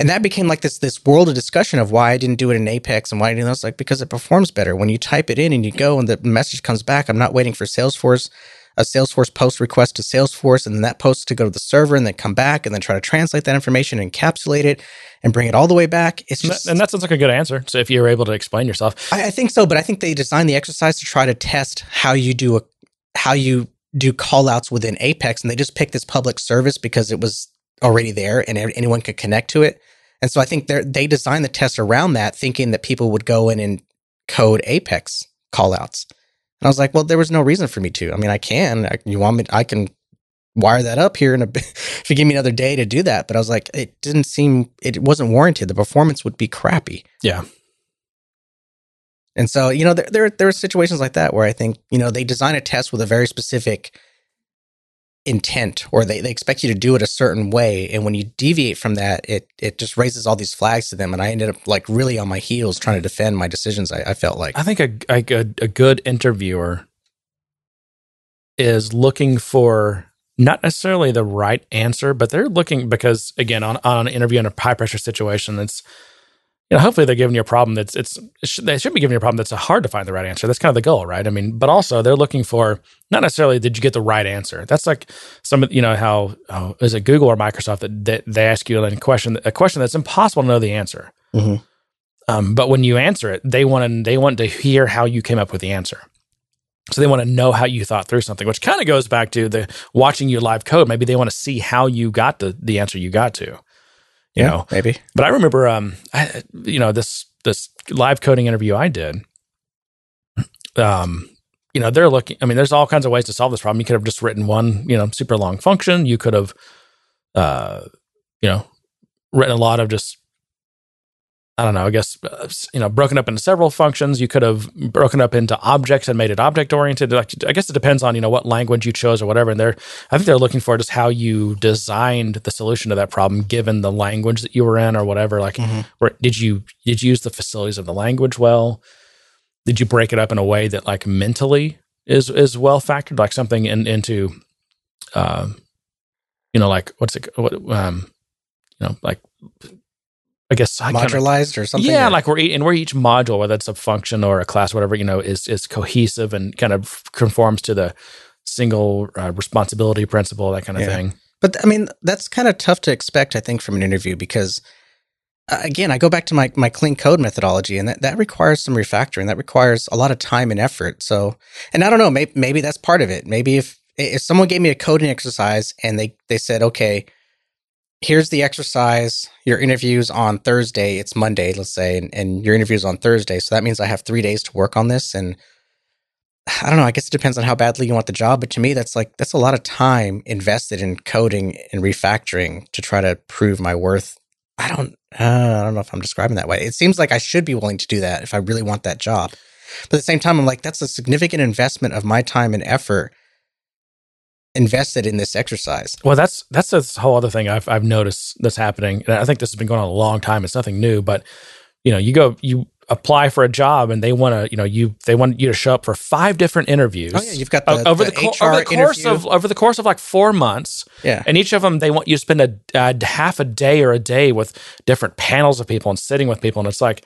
And that became like this this world of discussion of why I didn't do it in Apex and why I didn't. I was like, because it performs better when you type it in and you go and the message comes back. I'm not waiting for Salesforce a Salesforce post request to Salesforce, and then that post to go to the server, and then come back, and then try to translate that information, encapsulate it, and bring it all the way back. It's And just, that, and that sounds like a good answer. So if you're able to explain yourself, I, I think so, but I think they designed the exercise to try to test how you do a, how you do call outs within Apex, and they just picked this public service because it was already there and anyone could connect to it. And so I think they they designed the test around that, thinking that people would go in and code Apex callouts. And I was like, well, there was no reason for me to. I mean, I can. I, you want me? I can wire that up here in a bit if you give me another day to do that. But I was like, it didn't seem it wasn't warranted. The performance would be crappy. yeah. And so, you know, there, there there are situations like that where I think, you know, they design a test with a very specific intent or they, they expect you to do it a certain way. And when you deviate from that, it it just raises all these flags to them. And I ended up like really on my heels trying to defend my decisions, I, I felt like. I think a, a, a good interviewer is looking for not necessarily the right answer, but they're looking because again on, on an interview in a high pressure situation, it's you know hopefully they're giving you a problem that's it's they should be giving you a problem that's hard to find the right answer. That's kind of the goal, right? I mean, but also they're looking for not necessarily did you get the right answer. That's like some of you know how oh, is it Google or Microsoft that, that they ask you a question a question that's impossible to know the answer. Mhm. Um, but when you answer it, they want to they want to hear how you came up with the answer. So they want to know how you thought through something, which kind of goes back to the watching you live code. Maybe they want to see how you got the the answer you got to. You know, maybe. but I remember, um, I, you know, this this live coding interview I did. Um, you know, they're looking. I mean, there's all kinds of ways to solve this problem. You could have just written one, you know, super long function. You could have, uh, you know, written a lot of just, I don't know. I guess uh, you know, broken up into several functions. You could have broken up into objects and made it object oriented. Like, I guess it depends on you know what language you chose or whatever. And they're, I think they're looking for just how you designed the solution to that problem, given the language that you were in or whatever. Like, Mhm. where, did you did you use the facilities of the language well? Did you break it up in a way that like mentally is is well factored, like something in, into, um, you know, like what's it, what, um, you know, like. I guess I kinda- Modularized or something. yeah, or- like we're and where each module, whether it's a function or a class, whatever you know, is is cohesive and kind of conforms to the single uh, responsibility principle, that kind of Yeah. thing. But I mean, that's kind of tough to expect, I think, from an interview because, uh, again, I go back to my, my clean code methodology, and that, that requires some refactoring. That requires a lot of time and effort. So, and I don't know, maybe, maybe that's part of it. Maybe if if someone gave me a coding exercise and they they said, okay, here's the exercise. Your interview's on Thursday. It's Monday, let's say, and, and your interview's on Thursday. So that means I have three days to work on this. And I don't know. I guess it depends on how badly you want the job, but to me, that's like that's a lot of time invested in coding and refactoring to try to prove my worth. I don't. Uh, I don't know if I'm describing that way. It seems like I should be willing to do that if I really want that job. But at the same time, I'm like, that's a significant investment of my time and effort invested in this exercise. Well, that's that's this whole other thing I've I've noticed that's happening, and I think this has been going on a long time. It's nothing new, but you know, you go you apply for a job, and they want to, you know, you they want you to show up for five different interviews. Oh yeah, you've got the, over the, the, co- HR over the course interview. of over the course of like four months, yeah. and each of them they want you to spend a, a half a day or a day with different panels of people and sitting with people, and it's like,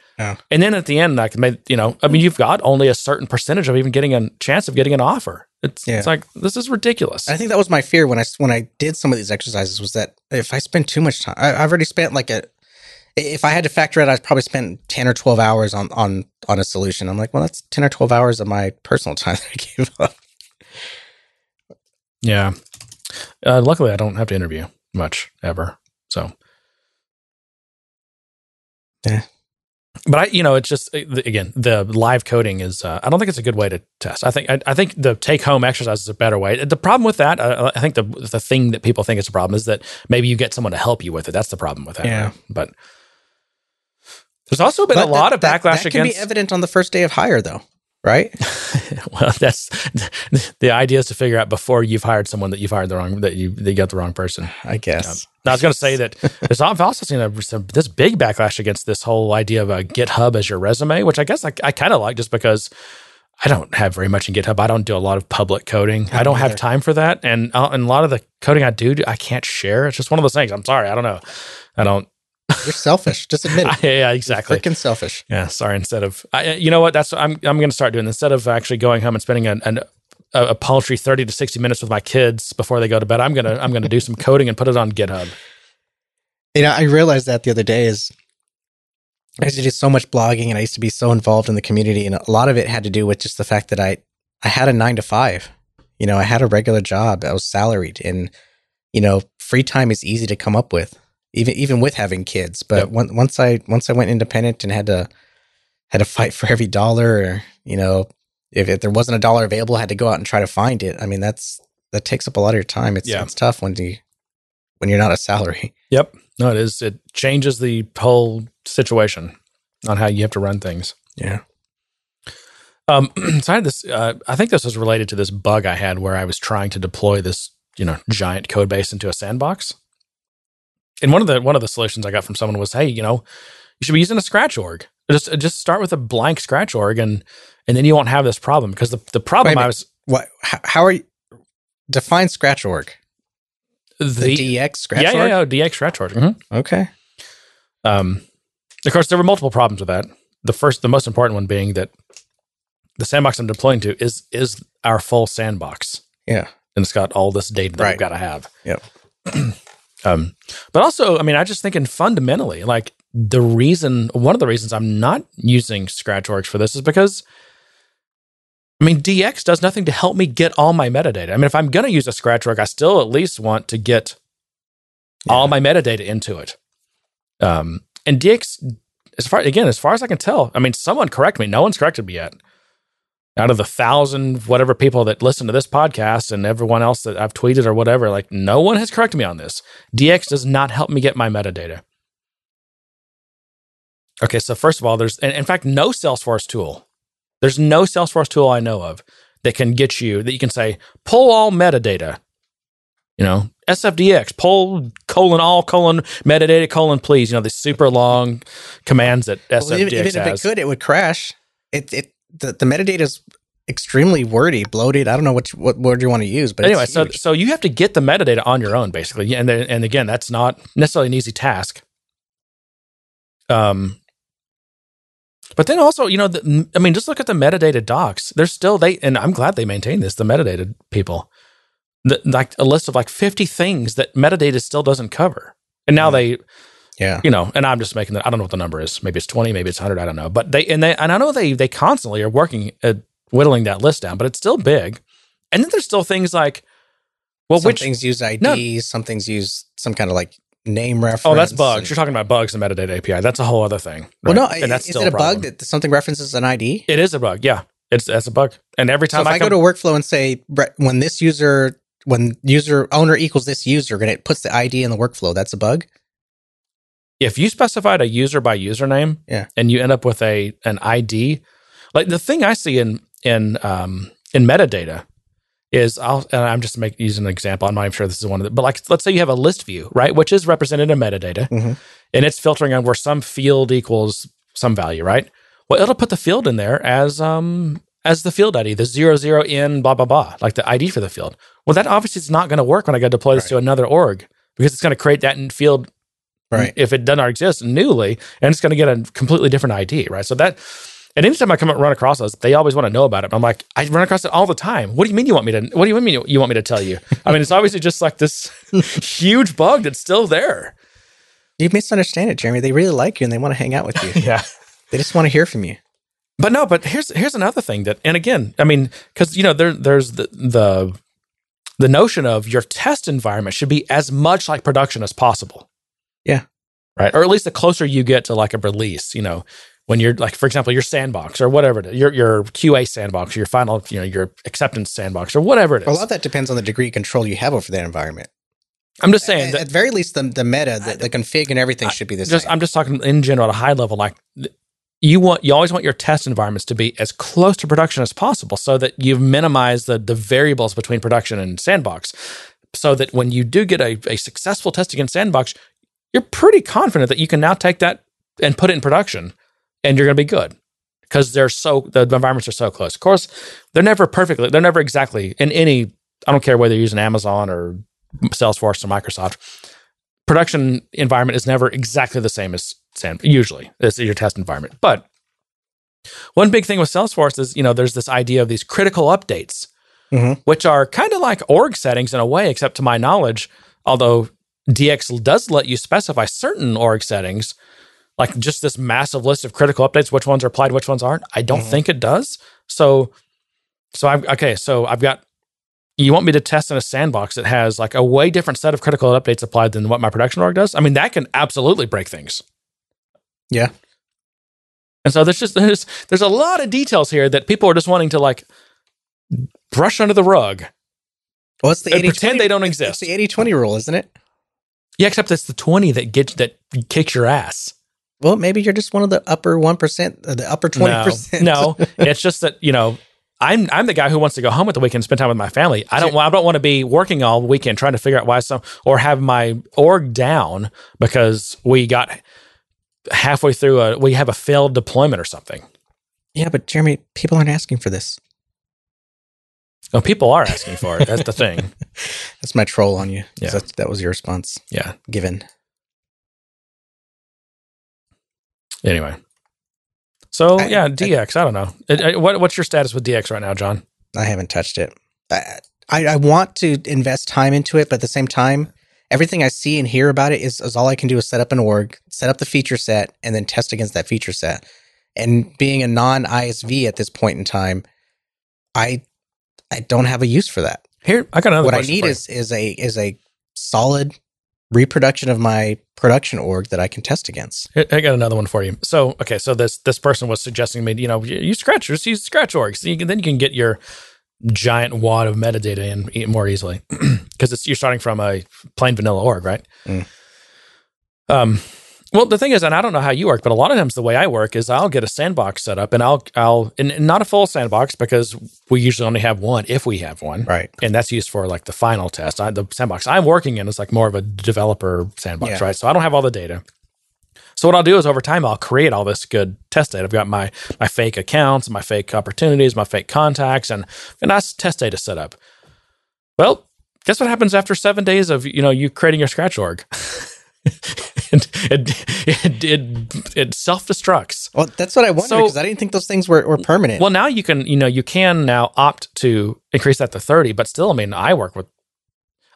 and then at the end, like, you know, I mean, you've got only a certain percentage of even getting a chance of getting an offer. It's Yeah. it's like this is ridiculous. I think that was my fear when I when I did some of these exercises was that if I spend too much time, I, I've already spent like a. If I had to factor it, I'd probably spent ten or twelve hours on on on a solution. I'm like, well, that's ten or twelve hours of my personal time that I gave up. Yeah. Uh, luckily, I don't have to interview much ever. So, Yeah. But I, you know, it's just uh, again the live coding is. Uh, I don't think it's a good way to test. I think I, I think the take home exercise is a better way. The problem with that, uh, I think the the thing that people think is a problem is that maybe you get someone to help you with it. That's the problem with that. Yeah. right? but there's also been But a lot that- of that- backlash that can against. be evident on the first day of hire, though, right? well, that's the idea is to figure out before you've hired someone that you've hired the wrong that you they got the wrong person. I guess. Now, I was going to say that there's I've also seen a, some, this big backlash against this whole idea of a GitHub as your resume, which I guess I, I kind of like just because I don't have very much in GitHub. I don't do a lot of public coding. I don't have time for that, and uh, and a lot of the coding I do, I can't share. It's just one of those things. I'm sorry, I don't know. I don't. You're selfish. Just admit it. yeah, exactly. Freaking selfish. Yeah, sorry. Instead of, I, you know what? That's what I'm. I'm going to start doing. Instead of actually going home and spending an, an a, a paltry thirty to sixty minutes with my kids before they go to bed, I'm gonna I'm gonna do some coding and put it on GitHub. You know, I realized that the other day is I used to do so much blogging and I used to be so involved in the community. And a lot of it had to do with just the fact that I, I had a nine to five. You know, I had a regular job. I was salaried and, you know, free time is easy to come up with, even even with having kids. But Yep. on- once I once I went independent and had to had to fight for every dollar, or you know, if, if there wasn't a dollar available, I had to go out and try to find it. I mean, that's that takes up a lot of your time. It's Yeah. it's tough when you when you're not a salary. Yep. No, it is. It changes the whole situation on how you have to run things. Yeah. Um, so I had this. Uh, I think this was related to this bug I had where I was trying to deploy this, you know, giant code base into a sandbox. And one of the one of the solutions I got from someone was, hey, you know, you should be using a scratch org. Just just start with a blank scratch org, and and then you won't have this problem because the the problem I was What? How, are you? Define scratch org. the, The, DX scratch yeah, org. yeah yeah DX scratch org. Mhm. Okay. Um, of course, there were multiple problems with that. The first, the most important one being that the sandbox I'm deploying to is is our full sandbox, Yeah. and it's got all this data that Right. we've got to have. Yep. um, but also, I mean, I just thinking fundamentally, like the reason, one of the reasons I'm not using scratch orgs for this is because. I mean, DX does nothing to help me get all my metadata. I mean, if I'm going to use a scratch org, I still at least want to get all my metadata into it. Um, and DX, as far again, as far as I can tell, I mean, someone correct me. No one's corrected me yet. Out of the thousand whatever people that listen to this podcast and everyone else that I've tweeted or whatever, like no one has corrected me on this. DX does not help me get my metadata. Okay, so first of all, there's in fact no Salesforce tool. There's no Salesforce tool I know of that can get you that you can say pull all metadata. You know, SFDX, pull colon all colon metadata colon please. You know, these super long commands that SFDX Well, even, even if it could, it would crash. It it the, the metadata is extremely wordy, bloated. I don't know what you- what word you want to use, but anyway, so so you have to get the metadata on your own, basically, and then, and again, that's not necessarily an easy task. Um, but then also, you know, the, I mean, just look at the metadata docs. They're still they, and I'm glad they maintain this. The metadata people, the, like a list of like 50 things that metadata still doesn't cover, and now Mhm. they yeah, you know, and I'm just making that. I don't know what the number is. Maybe it's 20, maybe it's 100. I don't know. But they and they and I know they they constantly are working at whittling that list down, but it's still big. And then there's still things like, well, some which things use IDs, some things use some kind of like name reference. oh, that's bugs. and- You're talking about bugs and metadata API. That's a whole other thing. well, no, and that's is still it a problem. bug that something references an ID? It is a bug. Yeah, it's that's a bug. And every So time if I, I, go come, to workflow and say when this user when user owner equals this user, and it puts the ID in the workflow, that's a bug. If you specified a user by username, Yeah. and you end up with a an ID, like the thing I see in in um, in metadata is I'll and I'm just making using an example. I'm not even sure this is one of the, but like let's say you have a list view, right, which is represented in metadata, Mhm. and it's filtering on where some field equals some value, right? Well, it'll put the field in there as um as the field ID, the zero zero in blah blah blah, like the ID for the field. Well, that obviously is not going to work when I go deploy this Right. to another org because it's going to create that in field Right. if it does not exist newly, and it's going to get a completely different ID, right? So that, and anytime I come and run across those, they always want to know about it. I'm like, I run across it all the time. What do you mean you want me to? What do you mean you want me to tell you? I mean, it's obviously just like this huge bug that's still there. You misunderstand it, Jeremy. They really like you and they want to hang out with you. Yeah. they just want to hear from you. But no, but here's here's another thing that, and again, I mean, because you know there there's the the the notion of your test environment should be as much like production as possible. Yeah. Right. Or at least the closer you get to like a release, you know, when you're like, for example, your sandbox or whatever it is, your your QA sandbox, or your final, you know, your acceptance sandbox or whatever it is. A lot of that depends on the degree of control you have over that environment. I'm just saying At, that at very least, the, the meta, the, the config, and everything should be the just same. I'm just talking in general at a high level. Like you want, you always want your test environments to be as close to production as possible, so that you've minimized the the variables between production and sandbox, so that when you do get a, a successful test against sandbox, you're pretty confident that you can now take that and put it in production, and you're going to be good because they're so the environments are so close. Of course, they're never perfectly, they're never exactly in any. I don't care whether you're using Amazon or Salesforce or Microsoft production environment is never exactly the same as usually as your test environment but one big thing with salesforce is you know there's this idea of these critical updates Mhm. which are kind of like org settings in a way except to my knowledge although dx does let you specify certain org settings like just this massive list of critical updates which ones are applied which ones aren't i don't Mhm. think it does so so i've okay so i've got you want me to test in a sandbox that has like a way different set of critical updates applied than what my production org does. I mean, that can absolutely break things. Yeah. And so there's just there's there's a lot of details here that people are just wanting to like brush under the rug. well, it's the 80 pretend they don't It's exist. the 80 20 rule, isn't it? Yeah, except it's the 20 that gets that kicks your ass. Well, maybe you're just one of the upper 1%, uh, the upper 20%. No, no. it's just that, you know, I'm I'm the guy who wants to go home at the weekend and spend time with my family. I don't I don't want to be working all weekend trying to figure out why some or have my org down because we got halfway through a we have a failed deployment or something. Yeah, but Jeremy, people aren't asking for this. No, people are asking for it. That's the thing. That's my troll on you. Yeah. That's, that was your response Yeah. given. Anyway. So I- yeah, DX. I don't know. It- it- what, what's your status with DX right now, John? I haven't touched it. I, I, I want to invest time into it, but at the same time, everything I see and hear about it is, is all I can do is set up an org, set up the feature set, and then test against that feature set. And being a non ISV at this point in time, I I don't have a use for that. Here, I got another. what I need for you. is is a is a solid reproduction of my production org that I can test against. I got another one for you. So, okay, so this this person was suggesting me, you know, you scratch, just use scratch orgs. So you can, then you can get your giant wad of metadata in more easily because it's you're starting from a plain vanilla org, right? Mm. Um, well, the thing is, and I don't know how you work, but a lot of times the way I work is I'll get a sandbox set up, and I'll I'll and not a full sandbox because we usually only have one if we have one, Right. and that's used for like the final test. I, the sandbox I'm working in is like more of a developer sandbox, Yeah. right? So I don't have all the data. So what I'll do is over time I'll create all this good test data. I've got my my fake accounts, my fake opportunities, my fake contacts, and a nice test data set up. Well, guess what happens after seven days of you know you creating your scratch org? it it it, it, it self destructs. Well, that's what I wondered So- because I didn't think those things were, were permanent. Well, now you can, you know, you can now opt to increase that to 30, but still, I mean, I work with,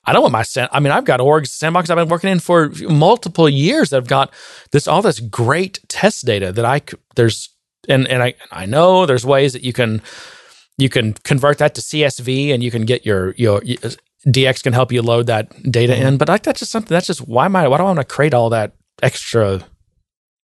I don't want my, sand, I mean, I've got orgs, sandbox I've been working in for multiple years that have got this, all this great test data that I there's, and, and I, I know there's ways that you can, you can convert that to CSV and you can get your, your, DX can help you load that data in, mm-hmm. but like that's just something, that's just, why am I, why do I want to create all that extra?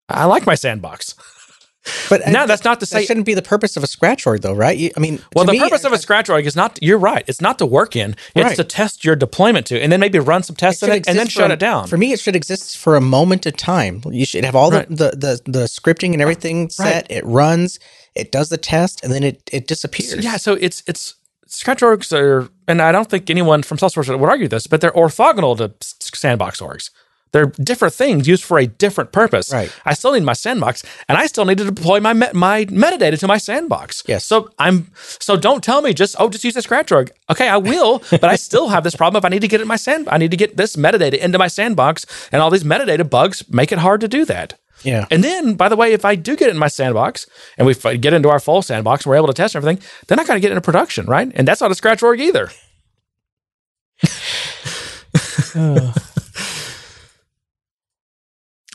I like my sandbox. but uh, Now, that's not to that shouldn't be the purpose of a scratch org, though, right? You, I mean, Well, the me, purpose of a scratch org is not. You're right. It's not to work in. It's Right. to test your deployment to, and then maybe run some tests in it, and then shut a- it down. For me, it should exist for a moment of time. You should have all Right. the, the, the, the scripting and everything set. It runs, it does the test, and then it, it disappears. yeah. So it's it's scratch orgs are, and I don't think anyone from Salesforce would argue this, but they're orthogonal to sandbox orgs. They're different things used for a different purpose. Right. I still need my sandbox, and I still need to deploy my met, my metadata to my sandbox. Yes. So I'm so don't tell me just oh just use a scratch org. Okay, I will, but I still have this problem if I need to get it in my sand. I need to get this metadata into my sandbox, and all these metadata bugs make it hard to do that. Yeah. And then, by the way, if I do get it in my sandbox and we get into our full sandbox and we're able to test everything, then I got to get into production, right? And that's not a scratch org either.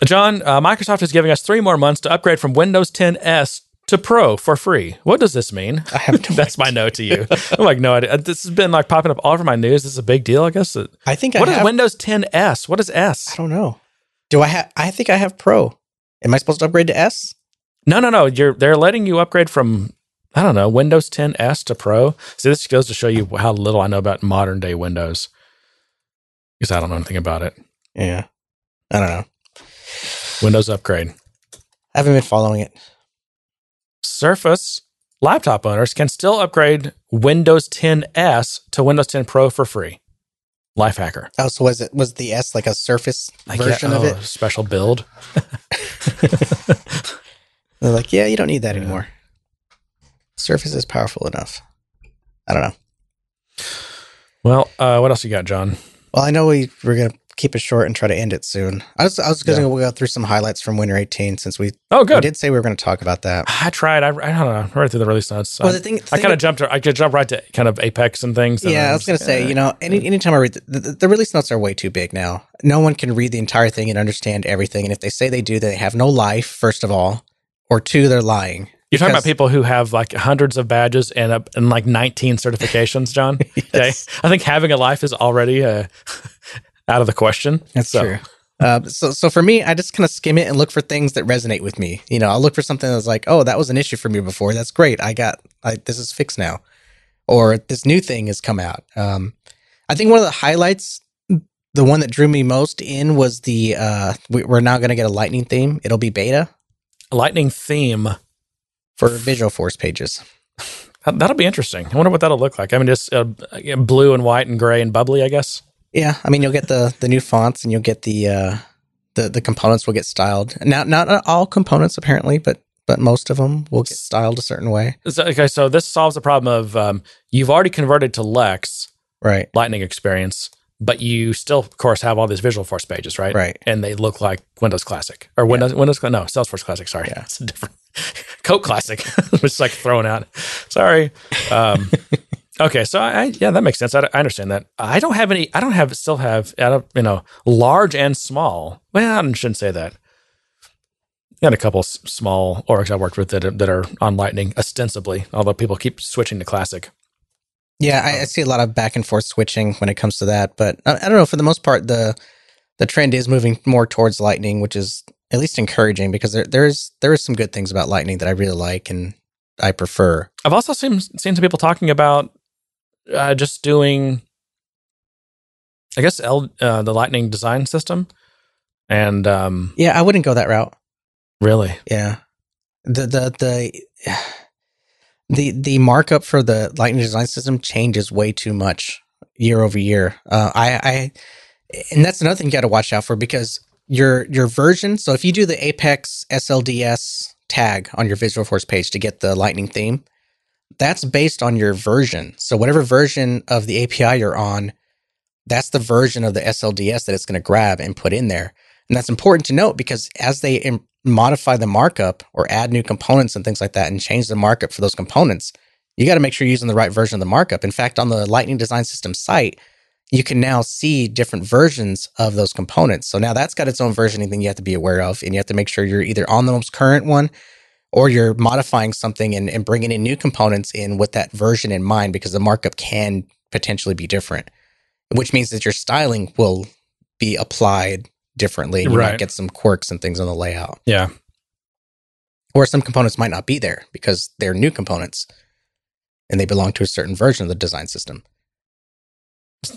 John, uh, Microsoft is giving us three more months to upgrade from Windows 10 S to Pro for free. What does this mean? I have no That's my note to you. I'm like, no idea. This has been like popping up all over my news. This is a big deal, I guess. I think is I have, What is Windows 10 S? What is S? I don't know. Do I have? I think I have Pro. Am I supposed to upgrade to S? No, no, no. You're they're letting you upgrade from I don't know Windows 10 S to Pro. See, this goes to show you how little I know about modern day Windows because I don't know anything about it. Yeah. I don't know. Windows upgrade. I haven't been following it. Surface laptop owners can still upgrade Windows 10 S to Windows 10 Pro for free. Lifehacker. Oh, so was it was the S like a Surface I version get- of oh, it? Special build. They're like, yeah, you don't need that anymore. Surface is powerful enough. I don't know. Well, uh, what else you got, John? Well, I know we we're gonna keep it short and try to end it soon. I was I was gonna Yeah. go through some highlights from Winter 18 since we Oh, we good. did say we were going to talk about that. I tried. I, I don't know. I read through the release notes. Well, I- the thing, I thing- kind of jumped. I could jump right to kind of Apex and things. and yeah, I was going to say, you know, any anytime I read the, the, the release notes are way too big now. No one can read the entire thing and understand everything. And if they say they do, they have no life. First of all, or two, they're lying. You're talking about people who have like hundreds of badges and uh, and like 19 certifications, John. Okay, I think having a life is already uh, out of the question. That's So, true. Uh, so, so for me, I just kind of skim it and look for things that resonate with me. You know, I'll look for something that's like, oh, that was an issue for me before. That's great. I got, I, this is fixed now, or this new thing has come out. Um, I think one of the highlights, the one that drew me most in was the, uh, we, we're now going to get a lightning theme. It'll be beta A Lightning theme. for Visualforce pages. That- That'll be interesting. I wonder what that'll look like. I mean, just uh, blue and white and gray and bubbly, I guess. Yeah, I mean, you'll get the the new fonts and you'll get the uh, the the components will get styled. Now, not all components apparently, but but most of them will get styled a certain way. So, okay, so this solves the problem of um, you've already converted to Lex Right. Lightning experience, but you still, of course, have all these Visualforce pages, right? Right. And they look like Windows Classic or Windows Windows no Salesforce Classic. Sorry, Yeah. it's a different Coke Classic. which is like thrown out. Sorry. Um, okay, so I, I yeah, that makes sense. I, I understand that. I don't have any. I don't have still have out of you know large and small. Well, I shouldn't say that. Got a couple s- small orgs I worked with that are, that are on Lightning ostensibly, although people keep switching to Classic. Yeah, I, I see a lot of back and forth switching when it comes to that, but I, I don't know. For the most part, the the trend is moving more towards Lightning, which is at least encouraging because there there's there is some good things about Lightning that I really like and I prefer. I've also seen seen some people talking about uh, just doing, I guess, L, uh, the Lightning design system, and um, Yeah, I wouldn't go that route. really, Yeah. The the the the the markup for the Lightning design system changes way too much year over year. Uh, I I and that's another thing you got to watch out for because your your version. So if you do the Apex SLDS tag on your Visualforce page to get the Lightning theme, that's based on your version. So whatever version of the API you're on, that's the version of the SLDS that it's going to grab and put in there. And that's important to note because as they im- modify the markup or add new components and things like that and change the markup for those components, you got to make sure you're using the right version of the markup. In fact, on the Lightning Design System site, you can now see different versions of those components. So now that's got its own versioning thing you have to be aware of. And you have to make sure you're either on the most current one or you're modifying something and, and bringing in new components in with that version in mind because the markup can potentially be different, which means that your styling will be applied differently. You Right. might get some quirks and things on the layout. yeah. Or some components might not be there because they're new components and they belong to a certain version of the design system.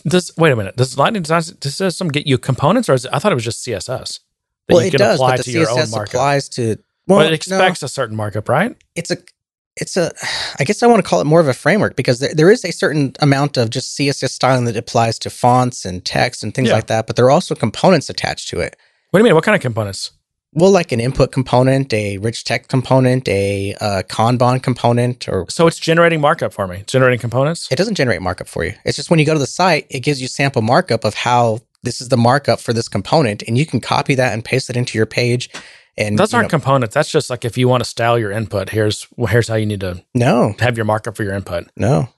Does wait a minute? Does Lightning design does system um, get you components, or is it, I thought it was just CSS that well, you it can does, apply but to the your own CSS markup? applies to. Well, but it no, expects a certain markup, right? it's a it's a I guess I want to call it more of a framework because there, there is a certain amount of just CSS styling that applies to fonts and text and things Yeah. like that, but there are also components attached to it. What do you mean? What kind of components? Well, like an input component, a rich text component, a uh, Kanban component, or So it's generating markup for me. It's generating components. it doesn't generate markup for you. It's just when you go to the site, it gives you sample markup of how this is the markup for this component, and you can copy that and paste it into your page. And Those aren't know- components. That's just like if you want to style your input. Here's well, here's how you need to no, have your markup for your input. no.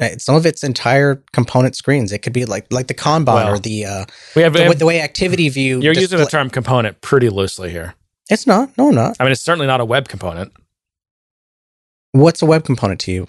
Uh, Some of it's entire component screens. It could be like like the Kanban Well, or the uh, We have. the, way- the way activity view. you're using the term component pretty loosely here. It's not. No, not. I mean, it's certainly not a web component. What's a web component to you?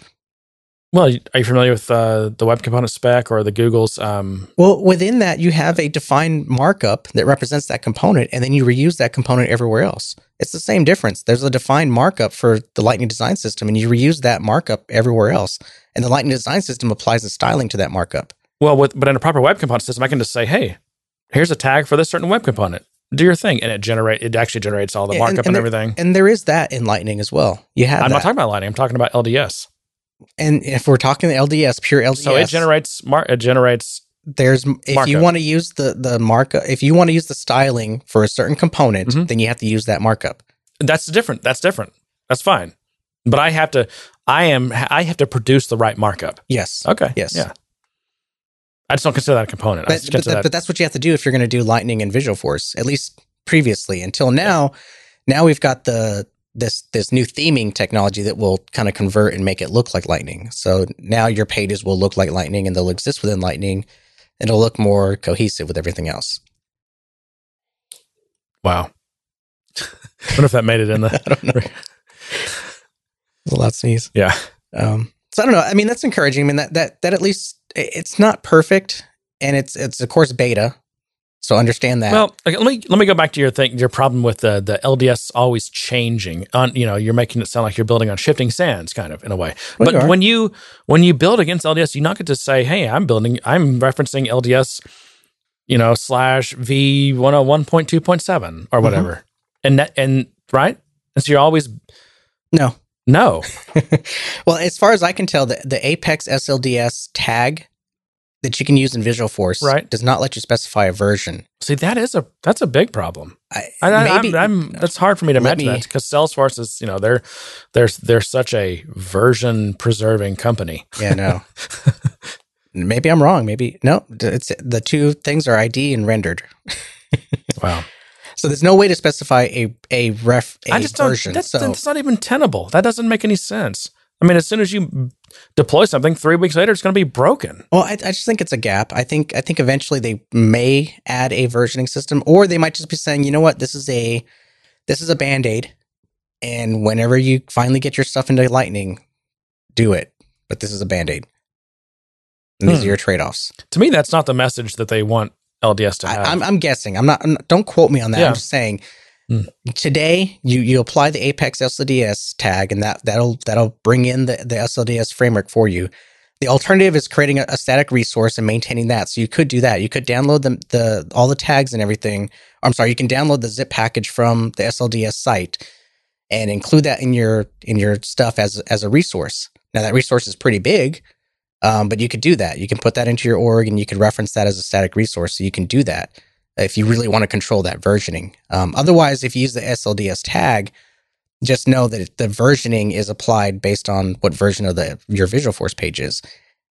Well, are you familiar with uh, the web component spec or the Google's? Um, Well, within that, you have a defined markup that represents that component, and then you reuse that component everywhere else. It's the same difference. There's a defined markup for the Lightning Design System, and you reuse that markup everywhere else. And the Lightning Design System applies the styling to that markup. well, with, but in a proper web component system, I can just say, "Hey, here's a tag for this certain web component. Do your thing," and it generate it actually generates all the markup and, there- everything. And there is that in Lightning as well. You have I'm that. not talking about Lightning. I'm talking about LDS. And if we're talking the LDS, pure LDS, So it generates mar- it generates there's if you want to use the the markup, if you want to use the styling for a certain component, Mhm. then you have to use that markup. that's different. That's different. That's fine. But I have to. I am. I have to produce the right markup. Yes. Okay. Yes. Yeah. I just don't consider that a component. But, but, that- but that's what you have to do if you're going to do Lightning and Visualforce. At least previously, until now. Now we've got the this this new theming technology that will kind of convert and make it look like Lightning. So now your pages will look like Lightning and they'll exist within Lightning. And it'll look more cohesive with everything else. wow. I wonder if that made it in the. I don't know. There's a lot to sneeze. Yeah. Um, so I don't know. I mean, that's encouraging. I mean, that that that at least it's not perfect, and it's it's of course beta. So understand that. Well, okay, let me let me go back to your thing. Your problem with the the LDS always changing. On you know, you're making it sound like you're building on shifting sands, kind of in a way. Well, but you when you when you build against LDS, you not get to say, "Hey, I'm building. I'm referencing LDS." You know, slash V one hundred one point two point seven or mm-hmm. whatever, and that and right. And so you're always no. no. well, as far as I can tell, the, the Apex SLDS tag that you can use in Visualforce Right. does not let you specify a version. See, that is a that's a big problem. I, I, maybe I'm, I'm, that's hard for me to imagine me- that because Salesforce is, you know, they're they're they're such a version preserving company. yeah, no. maybe I'm wrong. Maybe no. It's the two things are ID and rendered. Wow, So there's no way to specify a a ref a I just don't. version. That's, so that's not even tenable. That doesn't make any sense. I mean, as soon as you deploy something, three weeks later, it's going to be broken. Well, I, I just think it's a gap. I think I think eventually they may add a versioning system, or they might just be saying, you know what, this is a this is a band aid, and whenever you finally get your stuff into Lightning, do it. But this is a band aid, and these Hmm. are your trade offs. To me, that's not the message that they want LDS to have. I'm, I'm guessing. I'm not. I'm don't quote me on that. Yeah. I'm just saying. Hmm. Today, you you apply the Apex SLDS tag, and that that'll that'll bring in the the SLDS framework for you. The alternative is creating a, a static resource and maintaining that. So you could do that. You could download the the all the tags and everything. I'm sorry, you can download the zip package from the SLDS site and include that in your in your stuff as as a resource. Now that resource is pretty big, um, but you could do that. You can put that into your org and you could reference that as a static resource. So you can do that if you really want to control that versioning. Um, otherwise, if you use the SLDS tag, just know that the versioning is applied based on what version of the your Visualforce page is.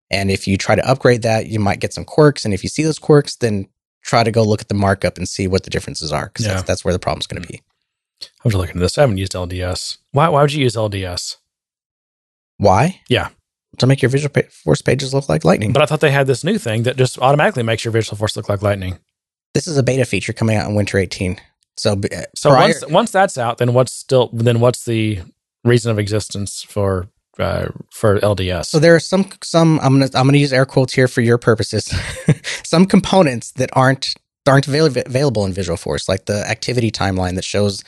And if you try to upgrade that, you might get some quirks. And if you see those quirks, then try to go look at the markup and see what the differences are, because Yeah. that's, that's where the problem's going to be. I'm just looking at this. I haven't used LDS. Why? Why would you use LDS? Why? Yeah. To make your Visual Force pages look like Lightning. But I thought they had this new thing that just automatically makes your Visualforce look like lightning. This is a beta feature coming out in Winter 18. So, uh, So prior- once once that's out, then what's still then what's the reason of existence for uh, for LDS? So there are some some I'm gonna I'm gonna use air quotes here for your purposes. some components that aren't aren't avail- available in Visualforce, like the activity timeline that shows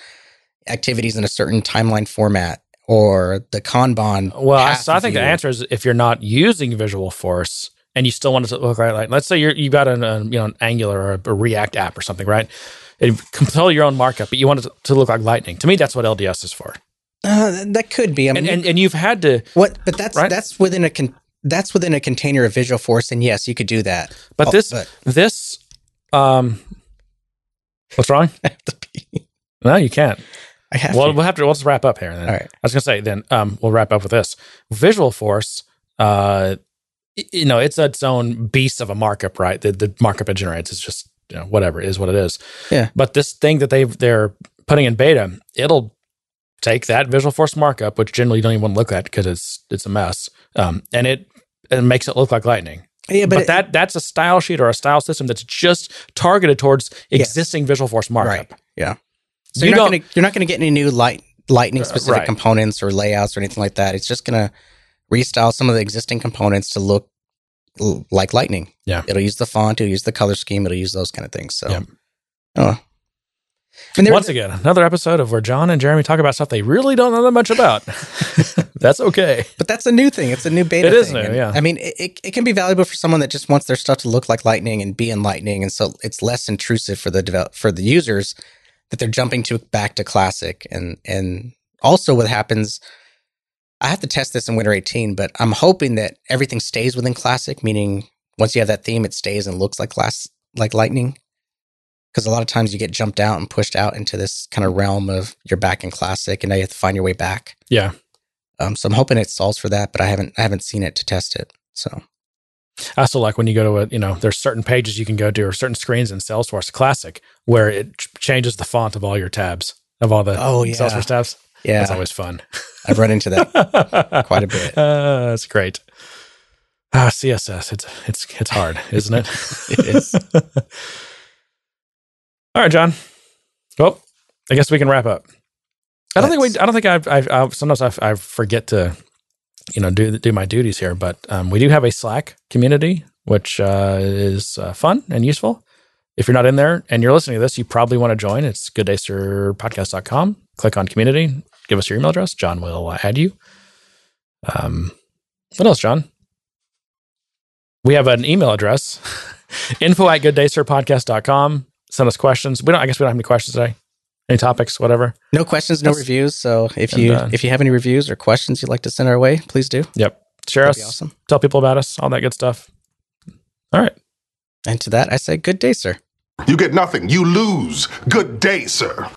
activities in a certain timeline format, or the Kanban. well, I, so I think the answer is if you're not using Visualforce and you still want it to look right, like let's say you're you got an uh, you know an Angular or a, a React app or something, right? And you control your own markup, but you want it to, look like Lightning. To me, that's what LDS is for. Uh, that could be. I mean, And and, and you've had to, what? But that's Right? that's within a con- that's within a container of Visualforce, and yes, you could do that. but Oh, this but- this um, what's wrong? I have to pee. No, you can't. I have Well, to. we'll have to let's wrap up here. Then. All right. I was gonna say then um, we'll wrap up with this. Visualforce, uh, you know, it's its own beast of a markup, right? The, the markup it generates is just you know whatever it is what it is. Yeah. But this thing that they they're putting in beta, it'll take that Visualforce markup, which generally you don't even want to look at because it's it's a mess, um, and it it makes it look like Lightning. Yeah, But, but, it- that that's a style sheet or a style system that's just targeted towards Yes. existing Visualforce markup. right. Yeah. So You you're not going to you're not going to get any new light lightning specific right. components or layouts or anything like that. It's just going to restyle some of the existing components to look l- like Lightning. Yeah. it'll use the font, it'll use the color scheme, it'll use those kind of things. So, Yep. oh, and there, Once again, another episode of where John and Jeremy talk about stuff they really don't know that much about. That's okay. but that's a new thing. It's a new beta. It is thing. new, And, yeah. I mean, it, it, it can be valuable for someone that just wants their stuff to look like Lightning and be in Lightning, and so it's less intrusive for the develop for the users that they're jumping to back to Classic, and and also what happens. I have to test this in Winter 18, but I'm hoping that everything stays within Classic, meaning once you have that theme, it stays and looks like class like Lightning. Because a lot of times you get jumped out and pushed out into this kind of realm of you're back in Classic, and now you have to find your way back. Yeah. Um, so I'm hoping it solves for that, but I haven't I haven't seen it to test it. So I also like when you go to a, you know, there's certain pages you can go to or certain screens in Salesforce Classic where it ch- changes the font of all your tabs, of all the Oh, yeah. Salesforce tabs. Yeah, That's always fun. I've run into that. Quite a bit. Uh, that's great. Ah, CSS. It's it's it's hard, isn't it? It is. All right, John. Well, I guess we can wrap up. I don't think we. I don't think I've. I've, I've sometimes I, I forget to, you know, do do my duties here. But um, we do have a Slack community, which uh, is uh, fun and useful. If you're not in there and you're listening to this, you probably want to join. It's gooddaysirpodcast.com. Click on community. Give us your email address. John will uh, add you. Um, what else, John? We have an email address info at gooddaysirpodcast.com. Send us questions. We don't, I guess we don't have any questions today. Any topics, whatever. No questions, no That's- reviews. So if And, you uh, if you have any reviews or questions you'd like to send our way, please do. Yep. Share That'd us. be awesome. Tell people about us. All that good stuff. All right. And to that, I say, good day, sir. You get nothing. You lose. Good day, sir.